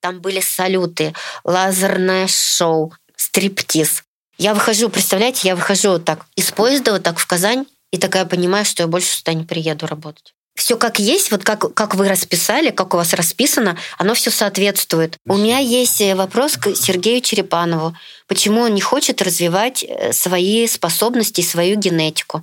Там были салюты, лазерное шоу, стриптиз. Я выхожу, представляете, я выхожу вот так из поезда вот так в Казань и такая понимаю, что я больше сюда не приеду работать. Все как есть, вот как, как вы расписали, как у вас расписано, оно все соответствует. У меня есть э, вопрос к Сергею Черепанову. Почему он не хочет развивать э, свои способности, свою генетику?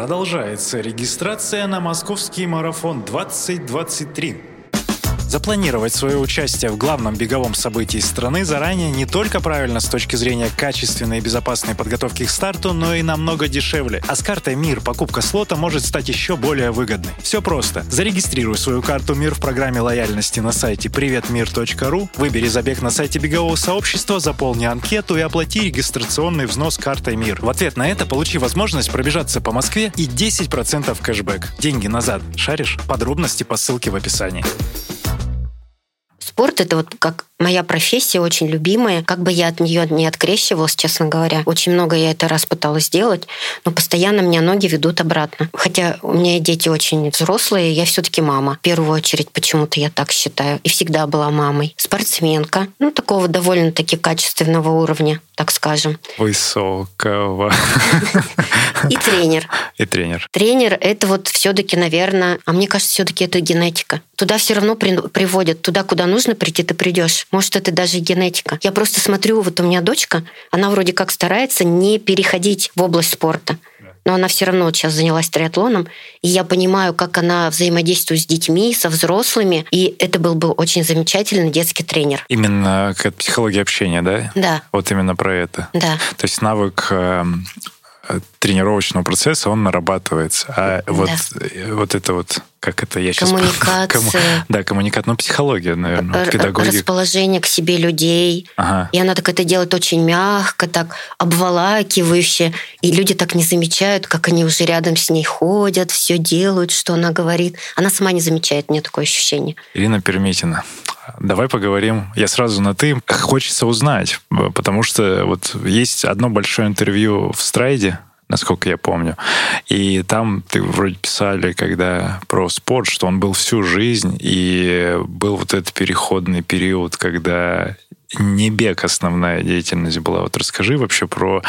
Продолжается регистрация на московский марафон 2023. Запланировать свое участие в главном беговом событии страны заранее не только правильно с точки зрения качественной и безопасной подготовки к старту, но и намного дешевле. А с картой МИР покупка слота может стать еще более выгодной. Все просто. Зарегистрируй свою карту МИР в программе лояльности на сайте приветмир.ру, выбери забег на сайте бегового сообщества, заполни анкету и оплати регистрационный взнос картой МИР. В ответ на это получи возможность пробежаться по Москве и 10% кэшбэк. Деньги назад. Шаришь? Подробности по ссылке в описании. Спорт — это вот как моя профессия, очень любимая. Как бы я от нее не открещивалась, честно говоря. Очень много я это раз пыталась сделать, но постоянно меня ноги ведут обратно. Хотя у меня дети очень взрослые, я все-таки мама. В первую очередь, почему-то я так считаю. И всегда была мамой. Спортсменка. Ну, такого довольно-таки качественного уровня, так скажем. Высокого. И тренер. И тренер. Тренер — это вот все-таки, наверное, а мне кажется, все-таки это генетика. Туда все равно при, приводят. Туда, куда нужно прийти, ты придешь. Может, это даже генетика. Я просто смотрю, вот у меня дочка, она вроде как старается не переходить в область спорта. Но она все равно вот сейчас занялась триатлоном, и я понимаю, как она взаимодействует с детьми, со взрослыми, и это был бы очень замечательный детский тренер. Именно как психология общения, да? Да. Вот именно про это. Да. То есть навык эм, тренировочного процесса, он нарабатывается. А Да. вот, э, вот это вот, как это я сейчас... Коммуникация. да, коммуникация, ну, психология, наверное, Р- педагогика. расположение к себе людей. Ага. И она так это делает очень мягко, так обволакивающе. И люди так не замечают, как они уже рядом с ней ходят, все делают, что она говорит. Она сама не замечает, у нее такое ощущение. Ирина Перметина. Давай поговорим. Я сразу на «ты». Хочется узнать, потому что вот есть одно большое интервью в Страйде, насколько я помню. И там ты вроде писали, когда про спорт, что он был всю жизнь, и был вот этот переходный период, когда не бег основная деятельность была. Вот расскажи вообще про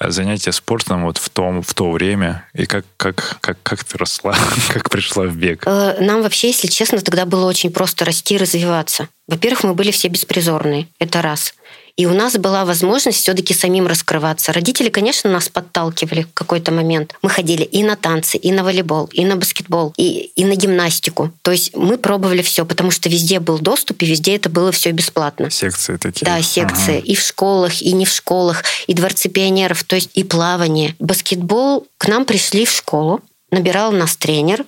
занятия спортом вот в, том, в то время, и как, как, как, как ты росла, как пришла в бег. Э, Нам вообще, если честно, тогда было очень просто расти и развиваться. Во-первых, мы были все беспризорные, это раз. И у нас была возможность все-таки самим раскрываться. Родители, конечно, нас подталкивали в какой-то момент. Мы ходили и на танцы, и на волейбол, и на баскетбол, и, и на гимнастику. То есть мы пробовали все, потому что везде был доступ, и везде это было все бесплатно. Секции такие. Да, секции. Ага. И в школах, и не в школах, и дворцы пионеров, то есть и плавание. Баскетбол к нам пришли в школу, набирал нас тренер.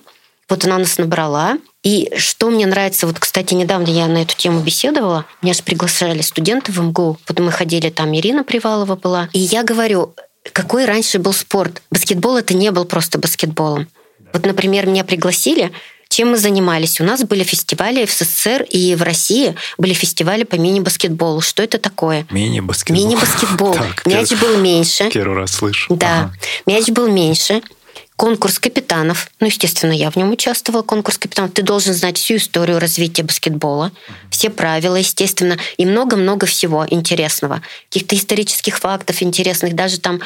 Вот она нас набрала. И что мне нравится, вот, кстати, недавно я на эту тему беседовала, меня же приглашали студенты в МГУ, вот мы ходили, там Ирина Привалова была, и я говорю, какой раньше был спорт? Баскетбол это не был просто баскетболом. Вот, например, меня пригласили, чем мы занимались? У нас были фестивали в СССР и в России были фестивали по мини-баскетболу. Что это такое? Мини-баскетбол. Мини-баскетбол. Мяч был меньше. Первый раз слышу. Да, мяч был меньше. Конкурс капитанов. Ну, естественно, я в нем участвовала. Конкурс капитанов. Ты должен знать всю историю развития баскетбола, все правила, естественно, и много-много всего интересного. Каких-то исторических фактов интересных, даже там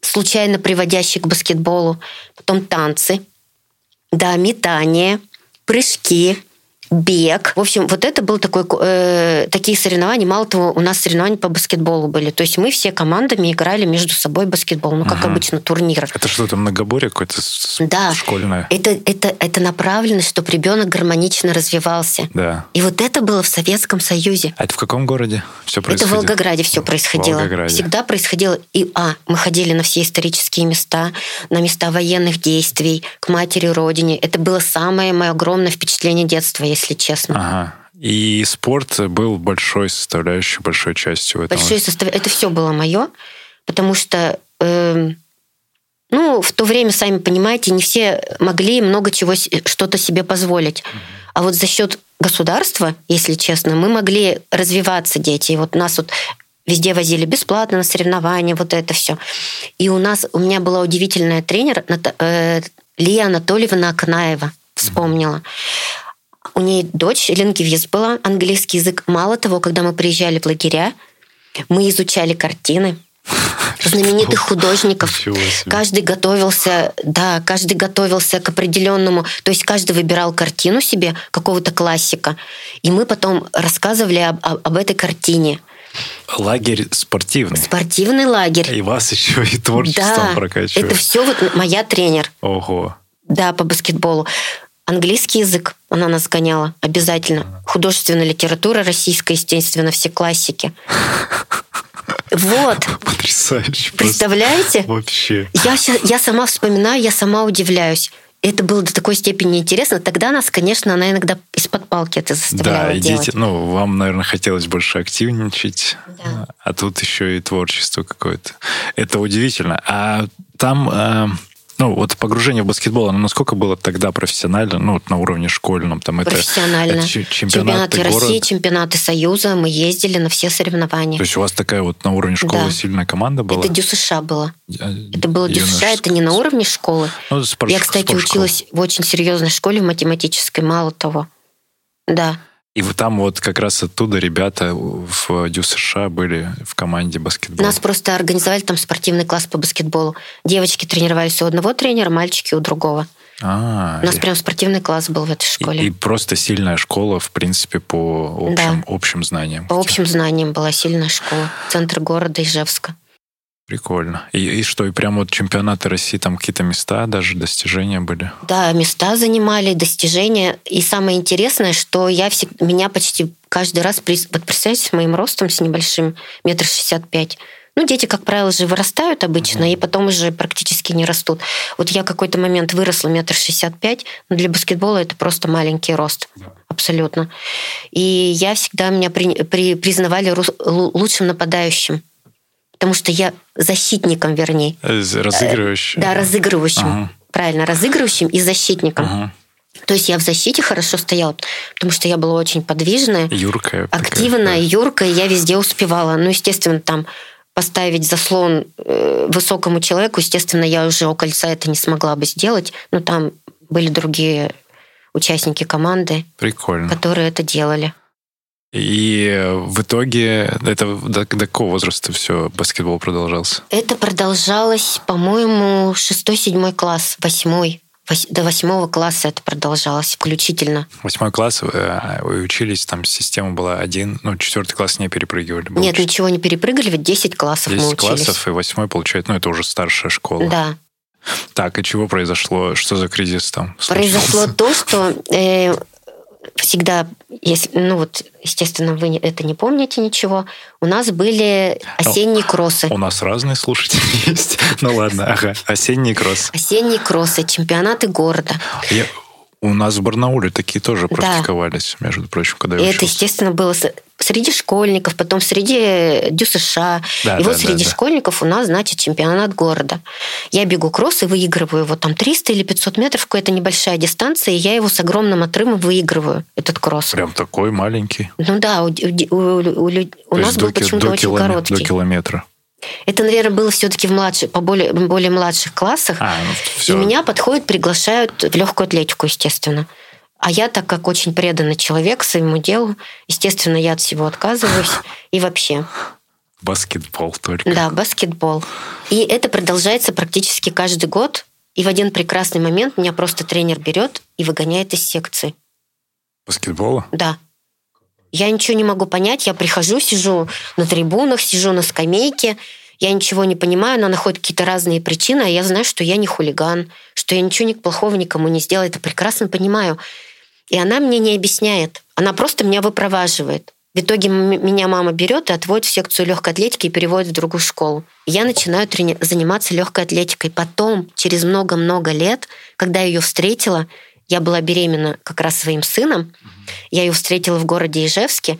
случайно приводящих к баскетболу. Потом танцы, да, метание, прыжки, бег. В общем, вот это был такой, э, такие соревнования. Мало того, у нас соревнования по баскетболу были. То есть мы все командами играли между собой в баскетбол. Ну, как Ага. обычно, турнир. Это что-то многоборье какое-то Да. школьное? Это, это, это направленность, чтобы ребенок гармонично развивался. Да. И вот это было в Советском Союзе. А это в каком городе все Это происходило? в Волгограде все В происходило. Волгограде. Всегда происходило. И, а, мы ходили на все исторические места, на места военных действий, к матери Родине. Это было самое мое огромное впечатление детства, если честно. Ага. И спорт был большой составляющей, большой частью этого. Большой состав... Это все было мое, потому что, э, ну, в то время, сами понимаете, не все могли много чего, что-то себе позволить. А вот за счет государства, если честно, мы могли развиваться, дети. И вот нас вот везде возили бесплатно на соревнования, вот это все. И у нас, у меня была удивительная тренер э, Лия Анатольевна Акнаева, вспомнила. У нее дочь лингвист была, английский язык. Мало того, когда мы приезжали в лагеря, мы изучали картины, знаменитых художников. Каждый готовился, да, каждый готовился к определенному, то есть каждый выбирал картину себе какого-то классика, и мы потом рассказывали об, об, об этой картине. Лагерь спортивный. Спортивный лагерь. И вас еще и творчеством да, прокачивает. Это все вот моя тренер. Ого. Да, по баскетболу. Английский язык она нас гоняла обязательно. Художественная литература российская, естественно, все классики. Вот. Потрясающе. Представляете? Вообще. Я, я сама вспоминаю, я сама удивляюсь. Это было до такой степени интересно. Тогда нас, конечно, она иногда из-под палки это заставляла да, делать. Дети, ну, вам, наверное, хотелось больше активничать, да. а тут еще и творчество какое-то. Это удивительно. А там... Э ну, вот погружение в баскетбол, оно насколько было тогда профессионально, ну, вот на уровне школьном? Там Профессионально. Это, это чемпионаты, чемпионаты России, чемпионаты Союза, мы ездили на все соревнования. То есть у вас такая вот на уровне школы да. сильная команда была? Это ДЮСШ было. А, это было ДЮСШ, это не на уровне школы. Ну, спорт, Я, кстати, училась в очень серьезной школе, в математической, мало того. Да. И вот там вот как раз оттуда ребята в Дю США были в команде баскетбола. Нас просто организовали там спортивный класс по баскетболу. Девочки тренировались у одного тренера, мальчики у другого. А, у нас и... прям спортивный класс был в этой школе. И, и просто сильная школа, в принципе, по общим, да. общим знаниям. По общим знаниям была сильная школа. Центр города Ижевска. Прикольно. И, и что, и прям вот чемпионаты России, там какие-то места, даже достижения были? Да, места занимали, достижения. И самое интересное, что я всегда, меня почти каждый раз, вот представьте, с моим ростом, с небольшим, метр шестьдесят пять, ну, дети, как правило, же вырастают обычно, mm-hmm. и потом уже практически не растут. Вот я какой-то момент выросла метр шестьдесят пять, но для баскетбола это просто маленький рост. Yeah. Абсолютно. И я всегда меня при, при, признавали ру, лучшим нападающим потому что я защитником, вернее. Э, разыгрывающим. Да, разыгрывающим. Ага. Правильно, разыгрывающим и защитником. Ага. То есть я в защите хорошо стояла, потому что я была очень подвижная, юркая, активная, такая, да. юркая, я везде успевала. Ну, естественно, там поставить заслон э, высокому человеку, естественно, я уже у кольца это не смогла бы сделать, но там были другие участники команды, Прикольно. которые это делали. И в итоге это до, до какого возраста все баскетбол продолжался? Это продолжалось, по-моему, шестой-седьмой класс, восьмой. До восьмого класса это продолжалось включительно. Восьмой класс э, вы учились, там система была один, ну, четвертый класс не перепрыгивали. Нет, 4... ничего не перепрыгивали, 10 классов 10 мы учились. 10 классов, и восьмой, получается, ну, это уже старшая школа. Да. Так, и чего произошло? Что за кризис там? Произошло то, что э, всегда, если, ну вот, естественно, вы это не помните ничего, у нас были осенние ну, кроссы. У нас разные слушатели есть. Ну ладно, ага. Осенние кроссы. Осенние кроссы, чемпионаты города. Я, у нас в Барнауле такие тоже практиковались, да. между прочим, когда я И это, естественно, было среди школьников, потом среди ДЮСШ. Да, и да, вот среди да, школьников у нас, значит, чемпионат города. Я бегу кросс и выигрываю. Вот там 300 или 500 метров, какая-то небольшая дистанция, и я его с огромным отрывом выигрываю, этот кросс. Прям такой маленький? Ну да, у, у, у, у нас был почему-то очень километра, короткий. До километра. Это, наверное, было все-таки в младших, по более, более младших классах. А, ну, все. И меня подходят, приглашают в легкую атлетику, естественно. А я, так как очень преданный человек своему делу, естественно, я от всего отказываюсь. И вообще. Баскетбол только. Да, баскетбол. И это продолжается практически каждый год. И в один прекрасный момент меня просто тренер берет и выгоняет из секции. Баскетбола? Да. Я ничего не могу понять. Я прихожу, сижу на трибунах, сижу на скамейке. Я ничего не понимаю, она находит какие-то разные причины, а я знаю, что я не хулиган, что я ничего плохого никому не сделала. Это прекрасно понимаю. И она мне не объясняет. Она просто меня выпроваживает. В итоге меня мама берет и отводит в секцию легкой атлетики и переводит в другую школу. я начинаю трени- заниматься легкой атлетикой. Потом, через много-много лет, когда я ее встретила, Я была беременна как раз своим сыном. Я ее встретила в городе Ижевске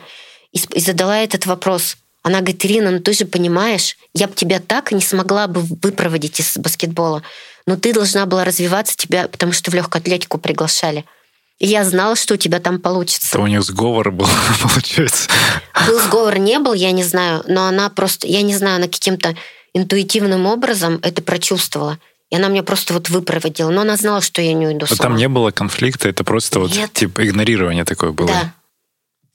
и, и задала этот вопрос. Она говорит, Ирина, ну ты же понимаешь, я бы тебя так не смогла бы выпроводить из баскетбола. Но ты должна была развиваться, тебя, потому что в легкую атлетику приглашали. И я знала, что у тебя там получится. Это у нее сговор был, получается. Был сговор, не был, я не знаю, но она просто, я не знаю, она каким-то интуитивным образом это прочувствовала. И она меня просто вот выпроводила. Но она знала, что я не уйду а Там не было конфликта, это просто Нет. вот типа игнорирование такое было. Да.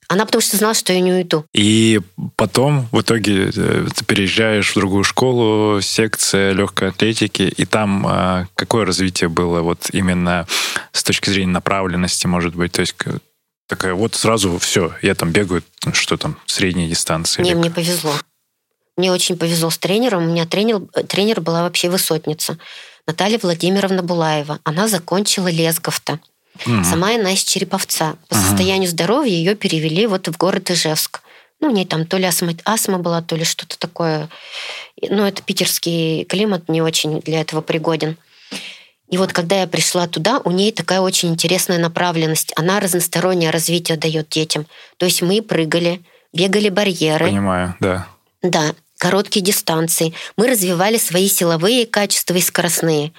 Она потому что знала, что я не уйду. И потом в итоге э, ты переезжаешь в другую школу, секция легкой атлетики, и там э, какое развитие было вот именно с точки зрения направленности, может быть, то есть такая вот сразу все, я там бегаю, что там, средние дистанции. Не, мне повезло. Мне очень повезло с тренером. У меня тренер, тренер была вообще высотница. Наталья Владимировна Булаева. Она закончила Лесговта. Угу. Сама она из Череповца. По угу. состоянию здоровья ее перевели вот в город Ижевск. Ну, у нее там то ли астма, астма была, то ли что-то такое. Ну, это питерский климат не очень для этого пригоден. И вот когда я пришла туда, у нее такая очень интересная направленность. Она разностороннее развитие дает детям. То есть мы прыгали, бегали барьеры. Понимаю, да. Да, короткие дистанции. Мы развивали свои силовые качества и скоростные.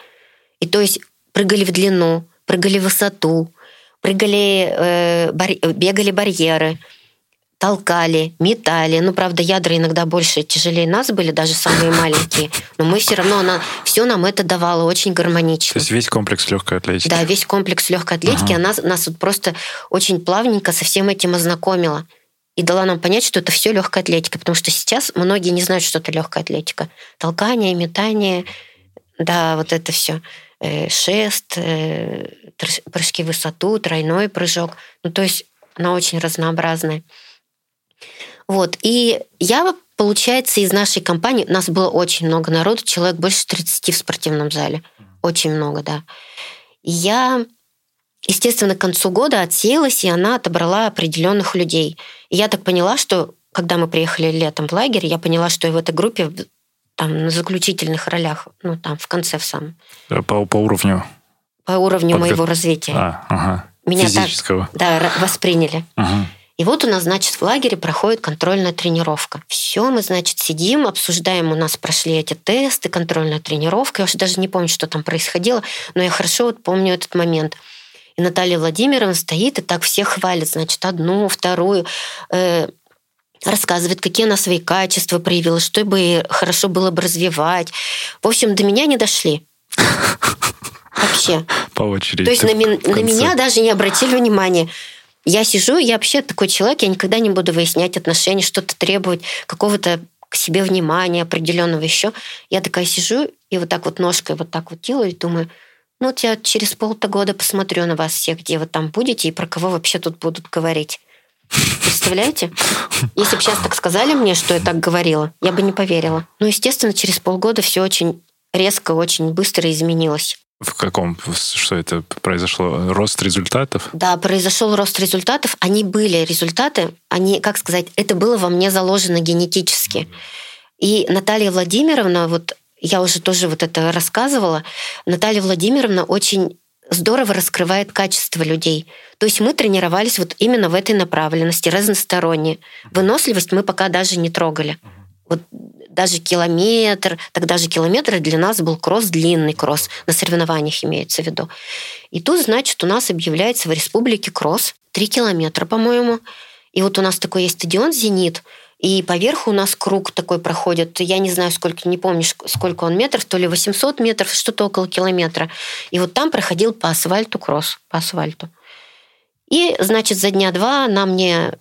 И то есть прыгали в длину, прыгали в высоту, прыгали, э, бар, бегали барьеры, толкали, метали. Ну, правда, ядра иногда больше, тяжелее нас были, даже самые маленькие. Но мы все равно, она все нам это давала очень гармонично. То есть весь комплекс легкой атлетики. Да, весь комплекс легкой атлетики. Ага. Она нас вот просто очень плавненько со всем этим ознакомила и дала нам понять, что это все легкая атлетика, потому что сейчас многие не знают, что это легкая атлетика. Толкание, метание, да, вот это все. Э, шест, э, прыжки в высоту, тройной прыжок. Ну, то есть она очень разнообразная. Вот. И я, получается, из нашей компании, у нас было очень много народу, человек больше 30 в спортивном зале. Очень много, да. И я естественно, к концу года отсеялась, и она отобрала определенных людей. И я так поняла, что когда мы приехали летом в лагерь, я поняла, что я в этой группе там на заключительных ролях, ну там в конце в самом. Э, по, по уровню? По уровню Подго... моего развития. А, ага. Меня Физического. так да, восприняли. Ага. И вот у нас, значит, в лагере проходит контрольная тренировка. Все, мы, значит, сидим, обсуждаем, у нас прошли эти тесты, контрольная тренировка. Я уже даже не помню, что там происходило, но я хорошо вот помню этот момент – и Наталья Владимировна стоит и так всех хвалит, значит, одну, вторую, э, рассказывает, какие она свои качества проявила, что бы хорошо было бы развивать. В общем, до меня не дошли. Вообще. По очереди. То есть на, на меня даже не обратили внимания. Я сижу, я вообще такой человек, я никогда не буду выяснять отношения, что-то требовать, какого-то к себе внимания определенного еще. Я такая сижу и вот так вот ножкой вот так вот делаю и думаю, ну, вот я через полта года посмотрю на вас всех, где вы там будете и про кого вообще тут будут говорить. Представляете? Если бы сейчас так сказали мне, что я так говорила, я бы не поверила. Ну, естественно, через полгода все очень резко, очень быстро изменилось. В каком, что это произошло? Рост результатов? Да, произошел рост результатов. Они были результаты, они, как сказать, это было во мне заложено генетически. И Наталья Владимировна, вот я уже тоже вот это рассказывала, Наталья Владимировна очень здорово раскрывает качество людей. То есть мы тренировались вот именно в этой направленности, разносторонне. Выносливость мы пока даже не трогали. Вот даже километр, тогда же километр для нас был кросс, длинный кросс, на соревнованиях имеется в виду. И тут, значит, у нас объявляется в республике кросс, три километра, по-моему. И вот у нас такой есть стадион «Зенит», и поверху у нас круг такой проходит. Я не знаю, сколько, не помню, сколько он метров, то ли 800 метров, что-то около километра. И вот там проходил по асфальту кросс, по асфальту. И, значит, за дня два она мне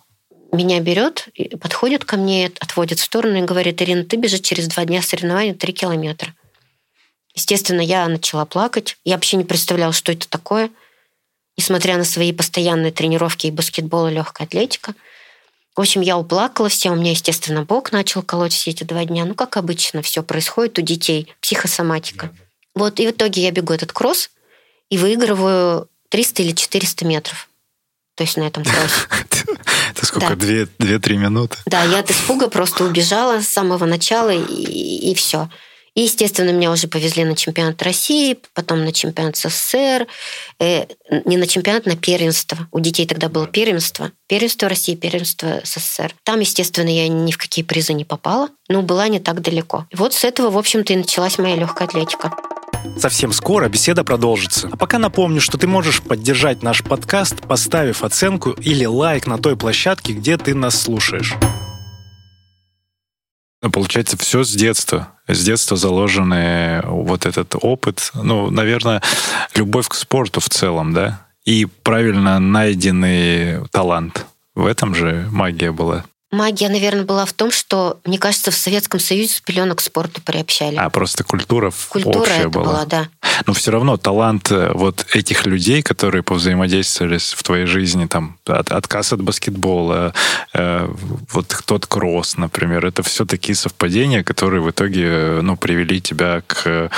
меня берет, подходит ко мне, отводит в сторону и говорит, Ирина, ты бежишь через два дня соревнований 3 километра. Естественно, я начала плакать. Я вообще не представляла, что это такое. Несмотря на свои постоянные тренировки и баскетбол, и легкая атлетика – в общем, я уплакала все, у меня, естественно, бок начал колоть все эти два дня. Ну, как обычно, все происходит у детей, психосоматика. Да. Вот, и в итоге я бегу этот кросс и выигрываю 300 или 400 метров. То есть на этом кроссе. Это сколько? Две-три минуты? Да, я от испуга просто убежала с самого начала, и, и все. И, естественно, меня уже повезли на чемпионат России, потом на чемпионат СССР, э, не на чемпионат, на первенство. У детей тогда было первенство. Первенство России, первенство СССР. Там, естественно, я ни в какие призы не попала, но была не так далеко. И вот с этого, в общем-то, и началась моя легкая атлетика. Совсем скоро беседа продолжится. А пока напомню, что ты можешь поддержать наш подкаст, поставив оценку или лайк на той площадке, где ты нас слушаешь. Ну, получается, все с детства. С детства заложенный вот этот опыт. Ну, наверное, любовь к спорту в целом, да? И правильно найденный талант. В этом же магия была. Магия, наверное, была в том, что, мне кажется, в Советском Союзе с пеленок к спорту приобщали. А просто культура, культура общая это была. была, да. Но все равно талант э, вот этих людей, которые повзаимодействовали в твоей жизни, там, от, отказ от баскетбола, э, вот тот кросс, например, это все такие совпадения, которые в итоге, э, ну, привели тебя к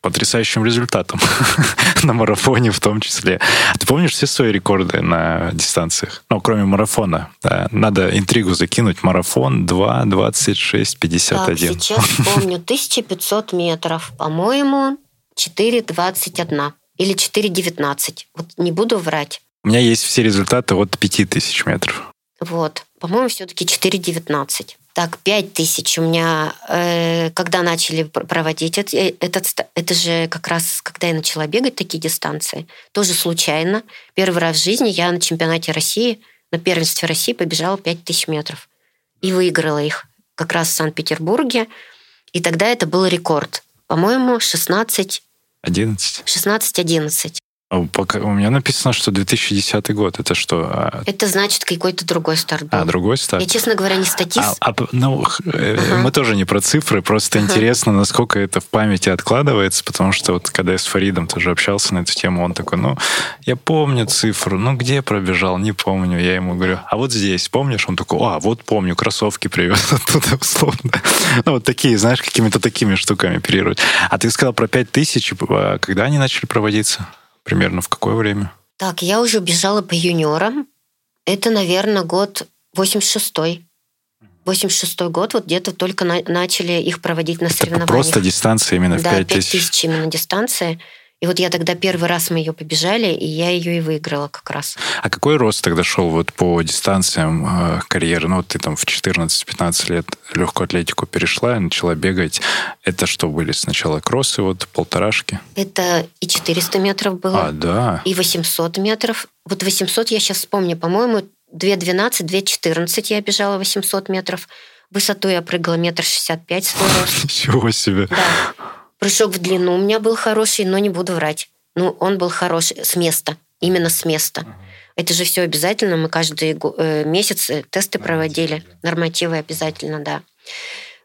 потрясающим результатом на марафоне в том числе. Ты помнишь все свои рекорды на дистанциях? Ну, кроме марафона. Да. Надо интригу закинуть. Марафон 2, 26, 51. Так, сейчас помню. 1500 метров. По-моему, 4,21 или 4,19. Вот не буду врать. У меня есть все результаты от 5000 метров. Вот. По-моему, все-таки 4,19. Так, 5 тысяч у меня, э, когда начали проводить э, этот, это же как раз, когда я начала бегать такие дистанции, тоже случайно. Первый раз в жизни я на чемпионате России, на первенстве России побежала 5 тысяч метров. И выиграла их как раз в Санкт-Петербурге. И тогда это был рекорд. По-моему, 16... 11. 16-11. А пока у меня написано, что 2010 год. Это что? А Это значит какой-то другой старт был. А, другой старт? Я, честно говоря, не статист. А, а, ну, uh-huh. мы тоже не про цифры, просто uh-huh. интересно, насколько это в памяти откладывается, потому что вот когда я с Фаридом тоже общался на эту тему, он такой, ну, я помню цифру, ну, где пробежал, не помню. Я ему говорю, а вот здесь, помнишь? Он такой, а, вот помню, кроссовки привез оттуда, условно. Ну, вот такие, знаешь, какими-то такими штуками оперировать. А ты сказал про 5000, когда они начали проводиться? Примерно в какое время? Так, я уже бежала по юниорам. Это, наверное, год 86-й. 86 год, вот где-то только на, начали их проводить на Это соревнованиях. просто дистанция именно в да, 5 тысяч. тысяч. именно дистанция. И вот я тогда первый раз мы ее побежали, и я ее и выиграла как раз. А какой рост тогда шел вот по дистанциям э, карьеры? Ну, вот ты там в 14-15 лет легкую атлетику перешла и начала бегать. Это что были сначала кроссы, вот полторашки? Это и 400 метров было, А, да. и 800 метров. Вот 800 я сейчас вспомню, по-моему, 2.12, 2.14 я бежала 800 метров. Высоту я прыгала метр шестьдесят пять свой рост. Ничего себе. Да. Прыжок в длину у меня был хороший, но не буду врать. Ну, он был хороший с места, именно с места. Это же все обязательно. Мы каждый э, месяц э, тесты проводили, нормативы обязательно, да.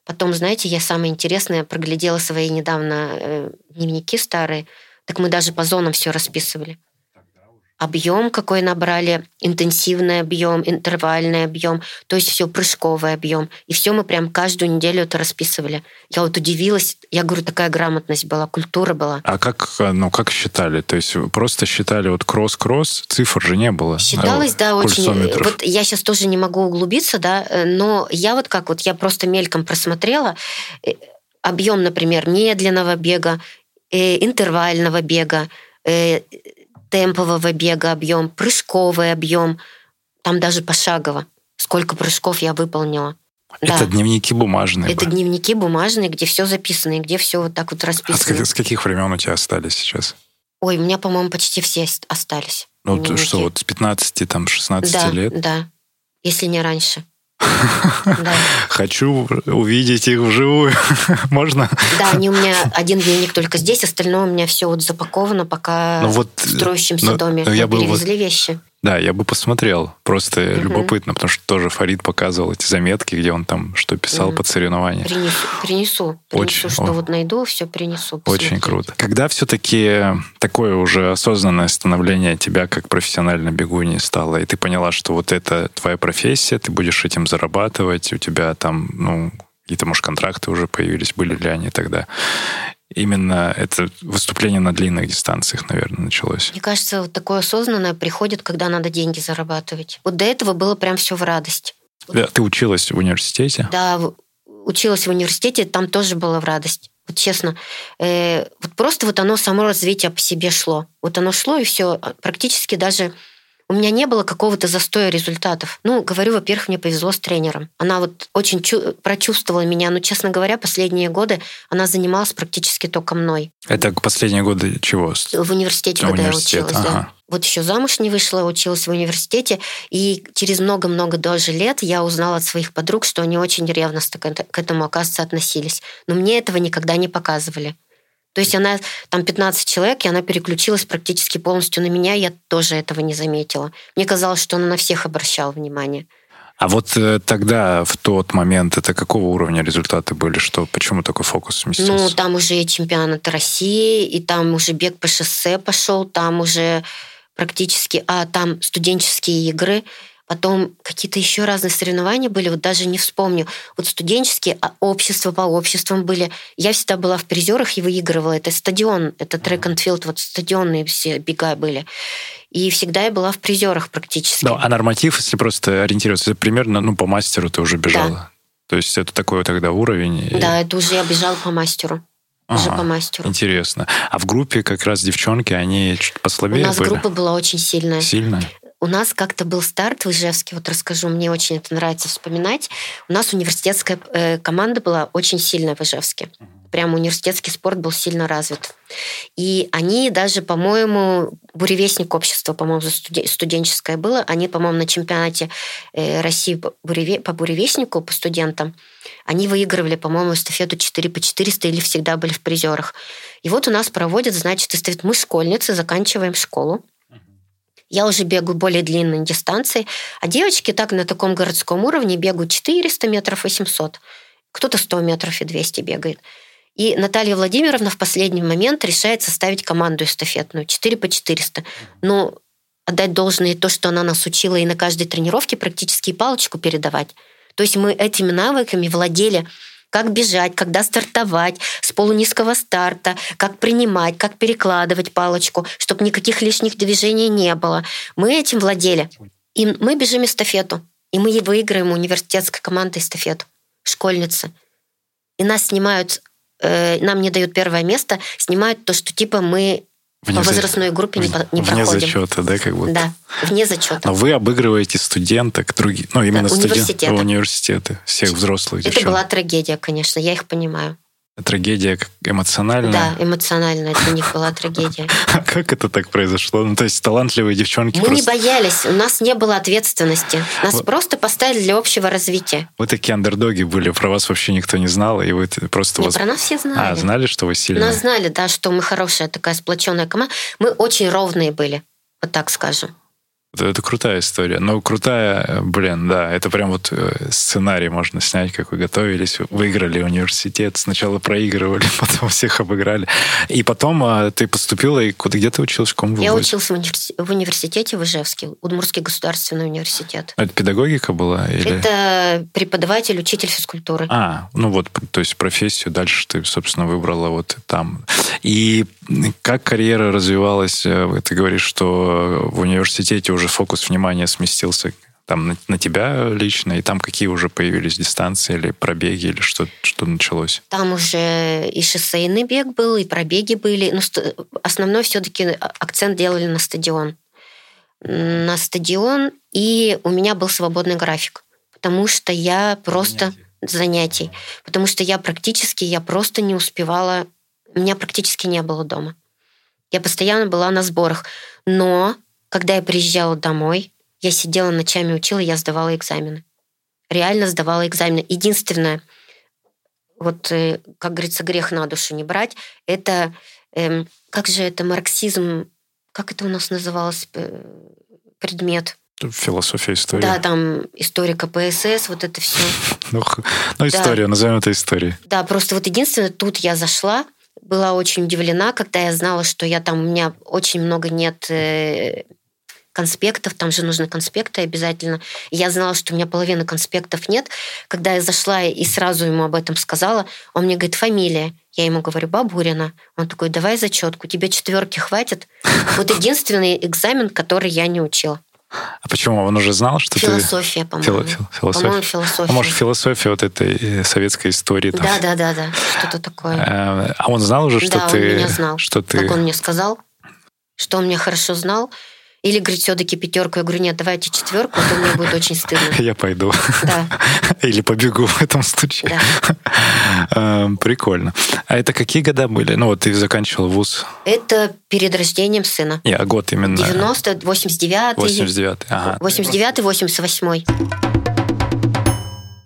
Потом, знаете, я самое интересное проглядела свои недавно э, дневники старые. Так мы даже по зонам все расписывали. Объем, какой набрали, интенсивный объем, интервальный объем, то есть все прыжковый объем. И все мы прям каждую неделю это расписывали. Я вот удивилась, я говорю, такая грамотность была, культура была. А как, ну, как считали? То есть просто считали вот кросс-кросс, цифр же не было. Считалось, А, да, очень. Вот я сейчас тоже не могу углубиться, да, э, но я вот как вот, я просто мельком просмотрела э, объем, например, медленного бега, э, интервального бега, темпового бега объем, прыжковый объем, там даже пошагово, сколько прыжков я выполнила. Это Да. дневники бумажные. Это были. дневники бумажные, где все записано, и где все вот так вот А с, расписано. как- с каких времен у тебя остались сейчас? Ой, у меня, по-моему, почти все ост- остались. Ну, дневники. что, вот с 15, там, 16 да, лет? Да, если не раньше. Да. Хочу увидеть их вживую. Можно? Да, они у меня один дневник только здесь, остальное у меня все вот запаковано, пока Ну вот, в строящемся ну, доме. ну, я Мы был вот- перевезли вещи. Да, я бы посмотрел. Просто Мгм. любопытно, потому что тоже Фарид показывал эти заметки, где он там что писал Мгм. под соревнования. Принесу, принесу, принесу Очень, что о. вот найду, все принесу. Очень посмотреть. круто. Когда все-таки такое уже осознанное становление тебя как профессиональной бегуни стало, и ты поняла, что вот это твоя профессия, ты будешь этим зарабатывать, у тебя там, ну, какие-то, может, контракты уже появились, были ли они тогда? Именно это выступление на длинных дистанциях, наверное, началось. Мне кажется, вот такое осознанное приходит, когда надо деньги зарабатывать. Вот до этого было прям все в радость. Да, Ты училась в университете? Да, училась в университете, там тоже была в радость. Вот честно, э, вот просто вот оно само развитие по себе шло. Вот оно шло, и все, практически даже у меня не было какого-то застоя результатов. Ну, говорю, во-первых, мне повезло с тренером. Она вот очень чу- прочувствовала меня, но, честно говоря, последние годы она занималась практически только мной. Это последние годы чего? В университете, когда Университет, я училась, ага. да. Вот еще замуж не вышла, училась в университете, и через много-много даже лет я узнала от своих подруг, что они очень ревностно к этому, оказывается, относились. Но мне этого никогда не показывали. То есть она, там 15 человек, и она переключилась практически полностью на меня, я тоже этого не заметила. Мне казалось, что она на всех обращала внимание. А вот э, тогда, в тот момент, это какого уровня результаты были? Что, почему такой фокус сместился? Ну, там уже и чемпионат России, и там уже бег по шоссе пошел, там уже практически, а там студенческие игры, Потом какие-то еще разные соревнования были, вот даже не вспомню. Вот студенческие а общества по обществам были. Я всегда была в призерах и выигрывала. Это стадион, это трек and field, вот стадионные все бега были. И всегда я была в призерах практически. Ну, а норматив, если просто ориентироваться, примерно, ну, по мастеру ты уже бежала? Да. То есть это такой тогда уровень? Да, и... это уже я бежала по мастеру. Ага, уже по мастеру. Интересно. А в группе как раз девчонки, они чуть послабее У нас были? группа была очень сильная. Сильная? У нас как-то был старт в Ижевске, вот расскажу, мне очень это нравится вспоминать. У нас университетская э, команда была очень сильная в Ижевске. Прямо университетский спорт был сильно развит. И они даже, по-моему, буревестник общества, по-моему, студенческое было, они, по-моему, на чемпионате э, России по буревестнику, по студентам, они выигрывали, по-моему, эстафету 4 по 400 или всегда были в призерах. И вот у нас проводят, значит, эстафет. Мы школьницы, заканчиваем школу. Я уже бегаю более длинные дистанции, а девочки так на таком городском уровне бегают 400 метров 800. Кто-то 100 метров и 200 бегает. И Наталья Владимировна в последний момент решает составить команду эстафетную 4 по 400. Но отдать должное то, что она нас учила и на каждой тренировке практически палочку передавать. То есть мы этими навыками владели как бежать, когда стартовать с полунизкого старта, как принимать, как перекладывать палочку, чтобы никаких лишних движений не было. Мы этим владели. И мы бежим эстафету. И мы выиграем университетской командой эстафету. Школьницы. И нас снимают, э, нам не дают первое место, снимают то, что типа мы Вне по возрастной группе не, не вне проходим. Вне зачета, да, как будто? Да, вне зачета. Но вы обыгрываете студенток, другие, ну, именно да, студенты университеты, всех взрослых Это девчонок. была трагедия, конечно, я их понимаю. Трагедия эмоциональная? Да, эмоциональная для них была трагедия. А как это так произошло? Ну, то есть талантливые девчонки Мы просто... не боялись, у нас не было ответственности. Нас вот. просто поставили для общего развития. Вы такие андердоги были, про вас вообще никто не знал, и вы просто... Не, вас... про нас все знали. А, знали, что вы сильные? Нас знали, да, что мы хорошая такая сплоченная команда. Мы очень ровные были, вот так скажем. Это, это крутая история. Но крутая, блин, да, это прям вот э, сценарий можно снять, как вы готовились, выиграли университет, сначала проигрывали, потом всех обыграли. И потом а, ты поступила, и куда, где ты училась? В каком Я училась в, универс... в университете в Ижевске, Удмуртский государственный университет. Это педагогика была? Или... Это преподаватель, учитель физкультуры. А, ну вот, то есть профессию дальше ты, собственно, выбрала вот там. И как карьера развивалась? Э, ты говоришь, что в университете уже уже фокус внимания сместился там на, на тебя лично, и там какие уже появились дистанции или пробеги, или что, что началось? Там уже и шоссейный бег был, и пробеги были. Но основной все-таки акцент делали на стадион. На стадион, и у меня был свободный график, потому что я просто... Занятий. занятий. Потому что я практически, я просто не успевала... Меня практически не было дома. Я постоянно была на сборах. Но когда я приезжала домой, я сидела ночами учила, я сдавала экзамены. Реально сдавала экзамены. Единственное, вот, э, как говорится, грех на душу не брать, это, эм, как же это, марксизм, как это у нас называлось, э, предмет? Философия истории. Да, там история КПСС, вот это все. Ну, ну история, да. назовем это историей. Да, просто вот единственное, тут я зашла, была очень удивлена, когда я знала, что я там, у меня очень много нет э, конспектов, там же нужны конспекты обязательно. я знала, что у меня половины конспектов нет. Когда я зашла и сразу ему об этом сказала, он мне говорит, фамилия. Я ему говорю, Бабурина. Он такой, давай зачетку, тебе четверки хватит. Вот единственный экзамен, который я не учила. А почему? Он уже знал, что философия, ты... По-моему. Фило... Философия. По-моему, философия. А может, философия вот этой э, советской истории. Там. Да, да, да, да. Что-то такое. Э, а он знал уже, что да, ты... он меня знал. Что ты... Как он мне сказал, что он меня хорошо знал. Или, говорит, все-таки пятерку. Я говорю, нет, давайте четверку, а то мне будет очень стыдно. Я пойду. Да. Или побегу в этом случае. Да. Прикольно. А это какие года были? Ну, вот ты заканчивал вуз. Это перед рождением сына. Не, а год именно. 90 89 89 ага. 89 88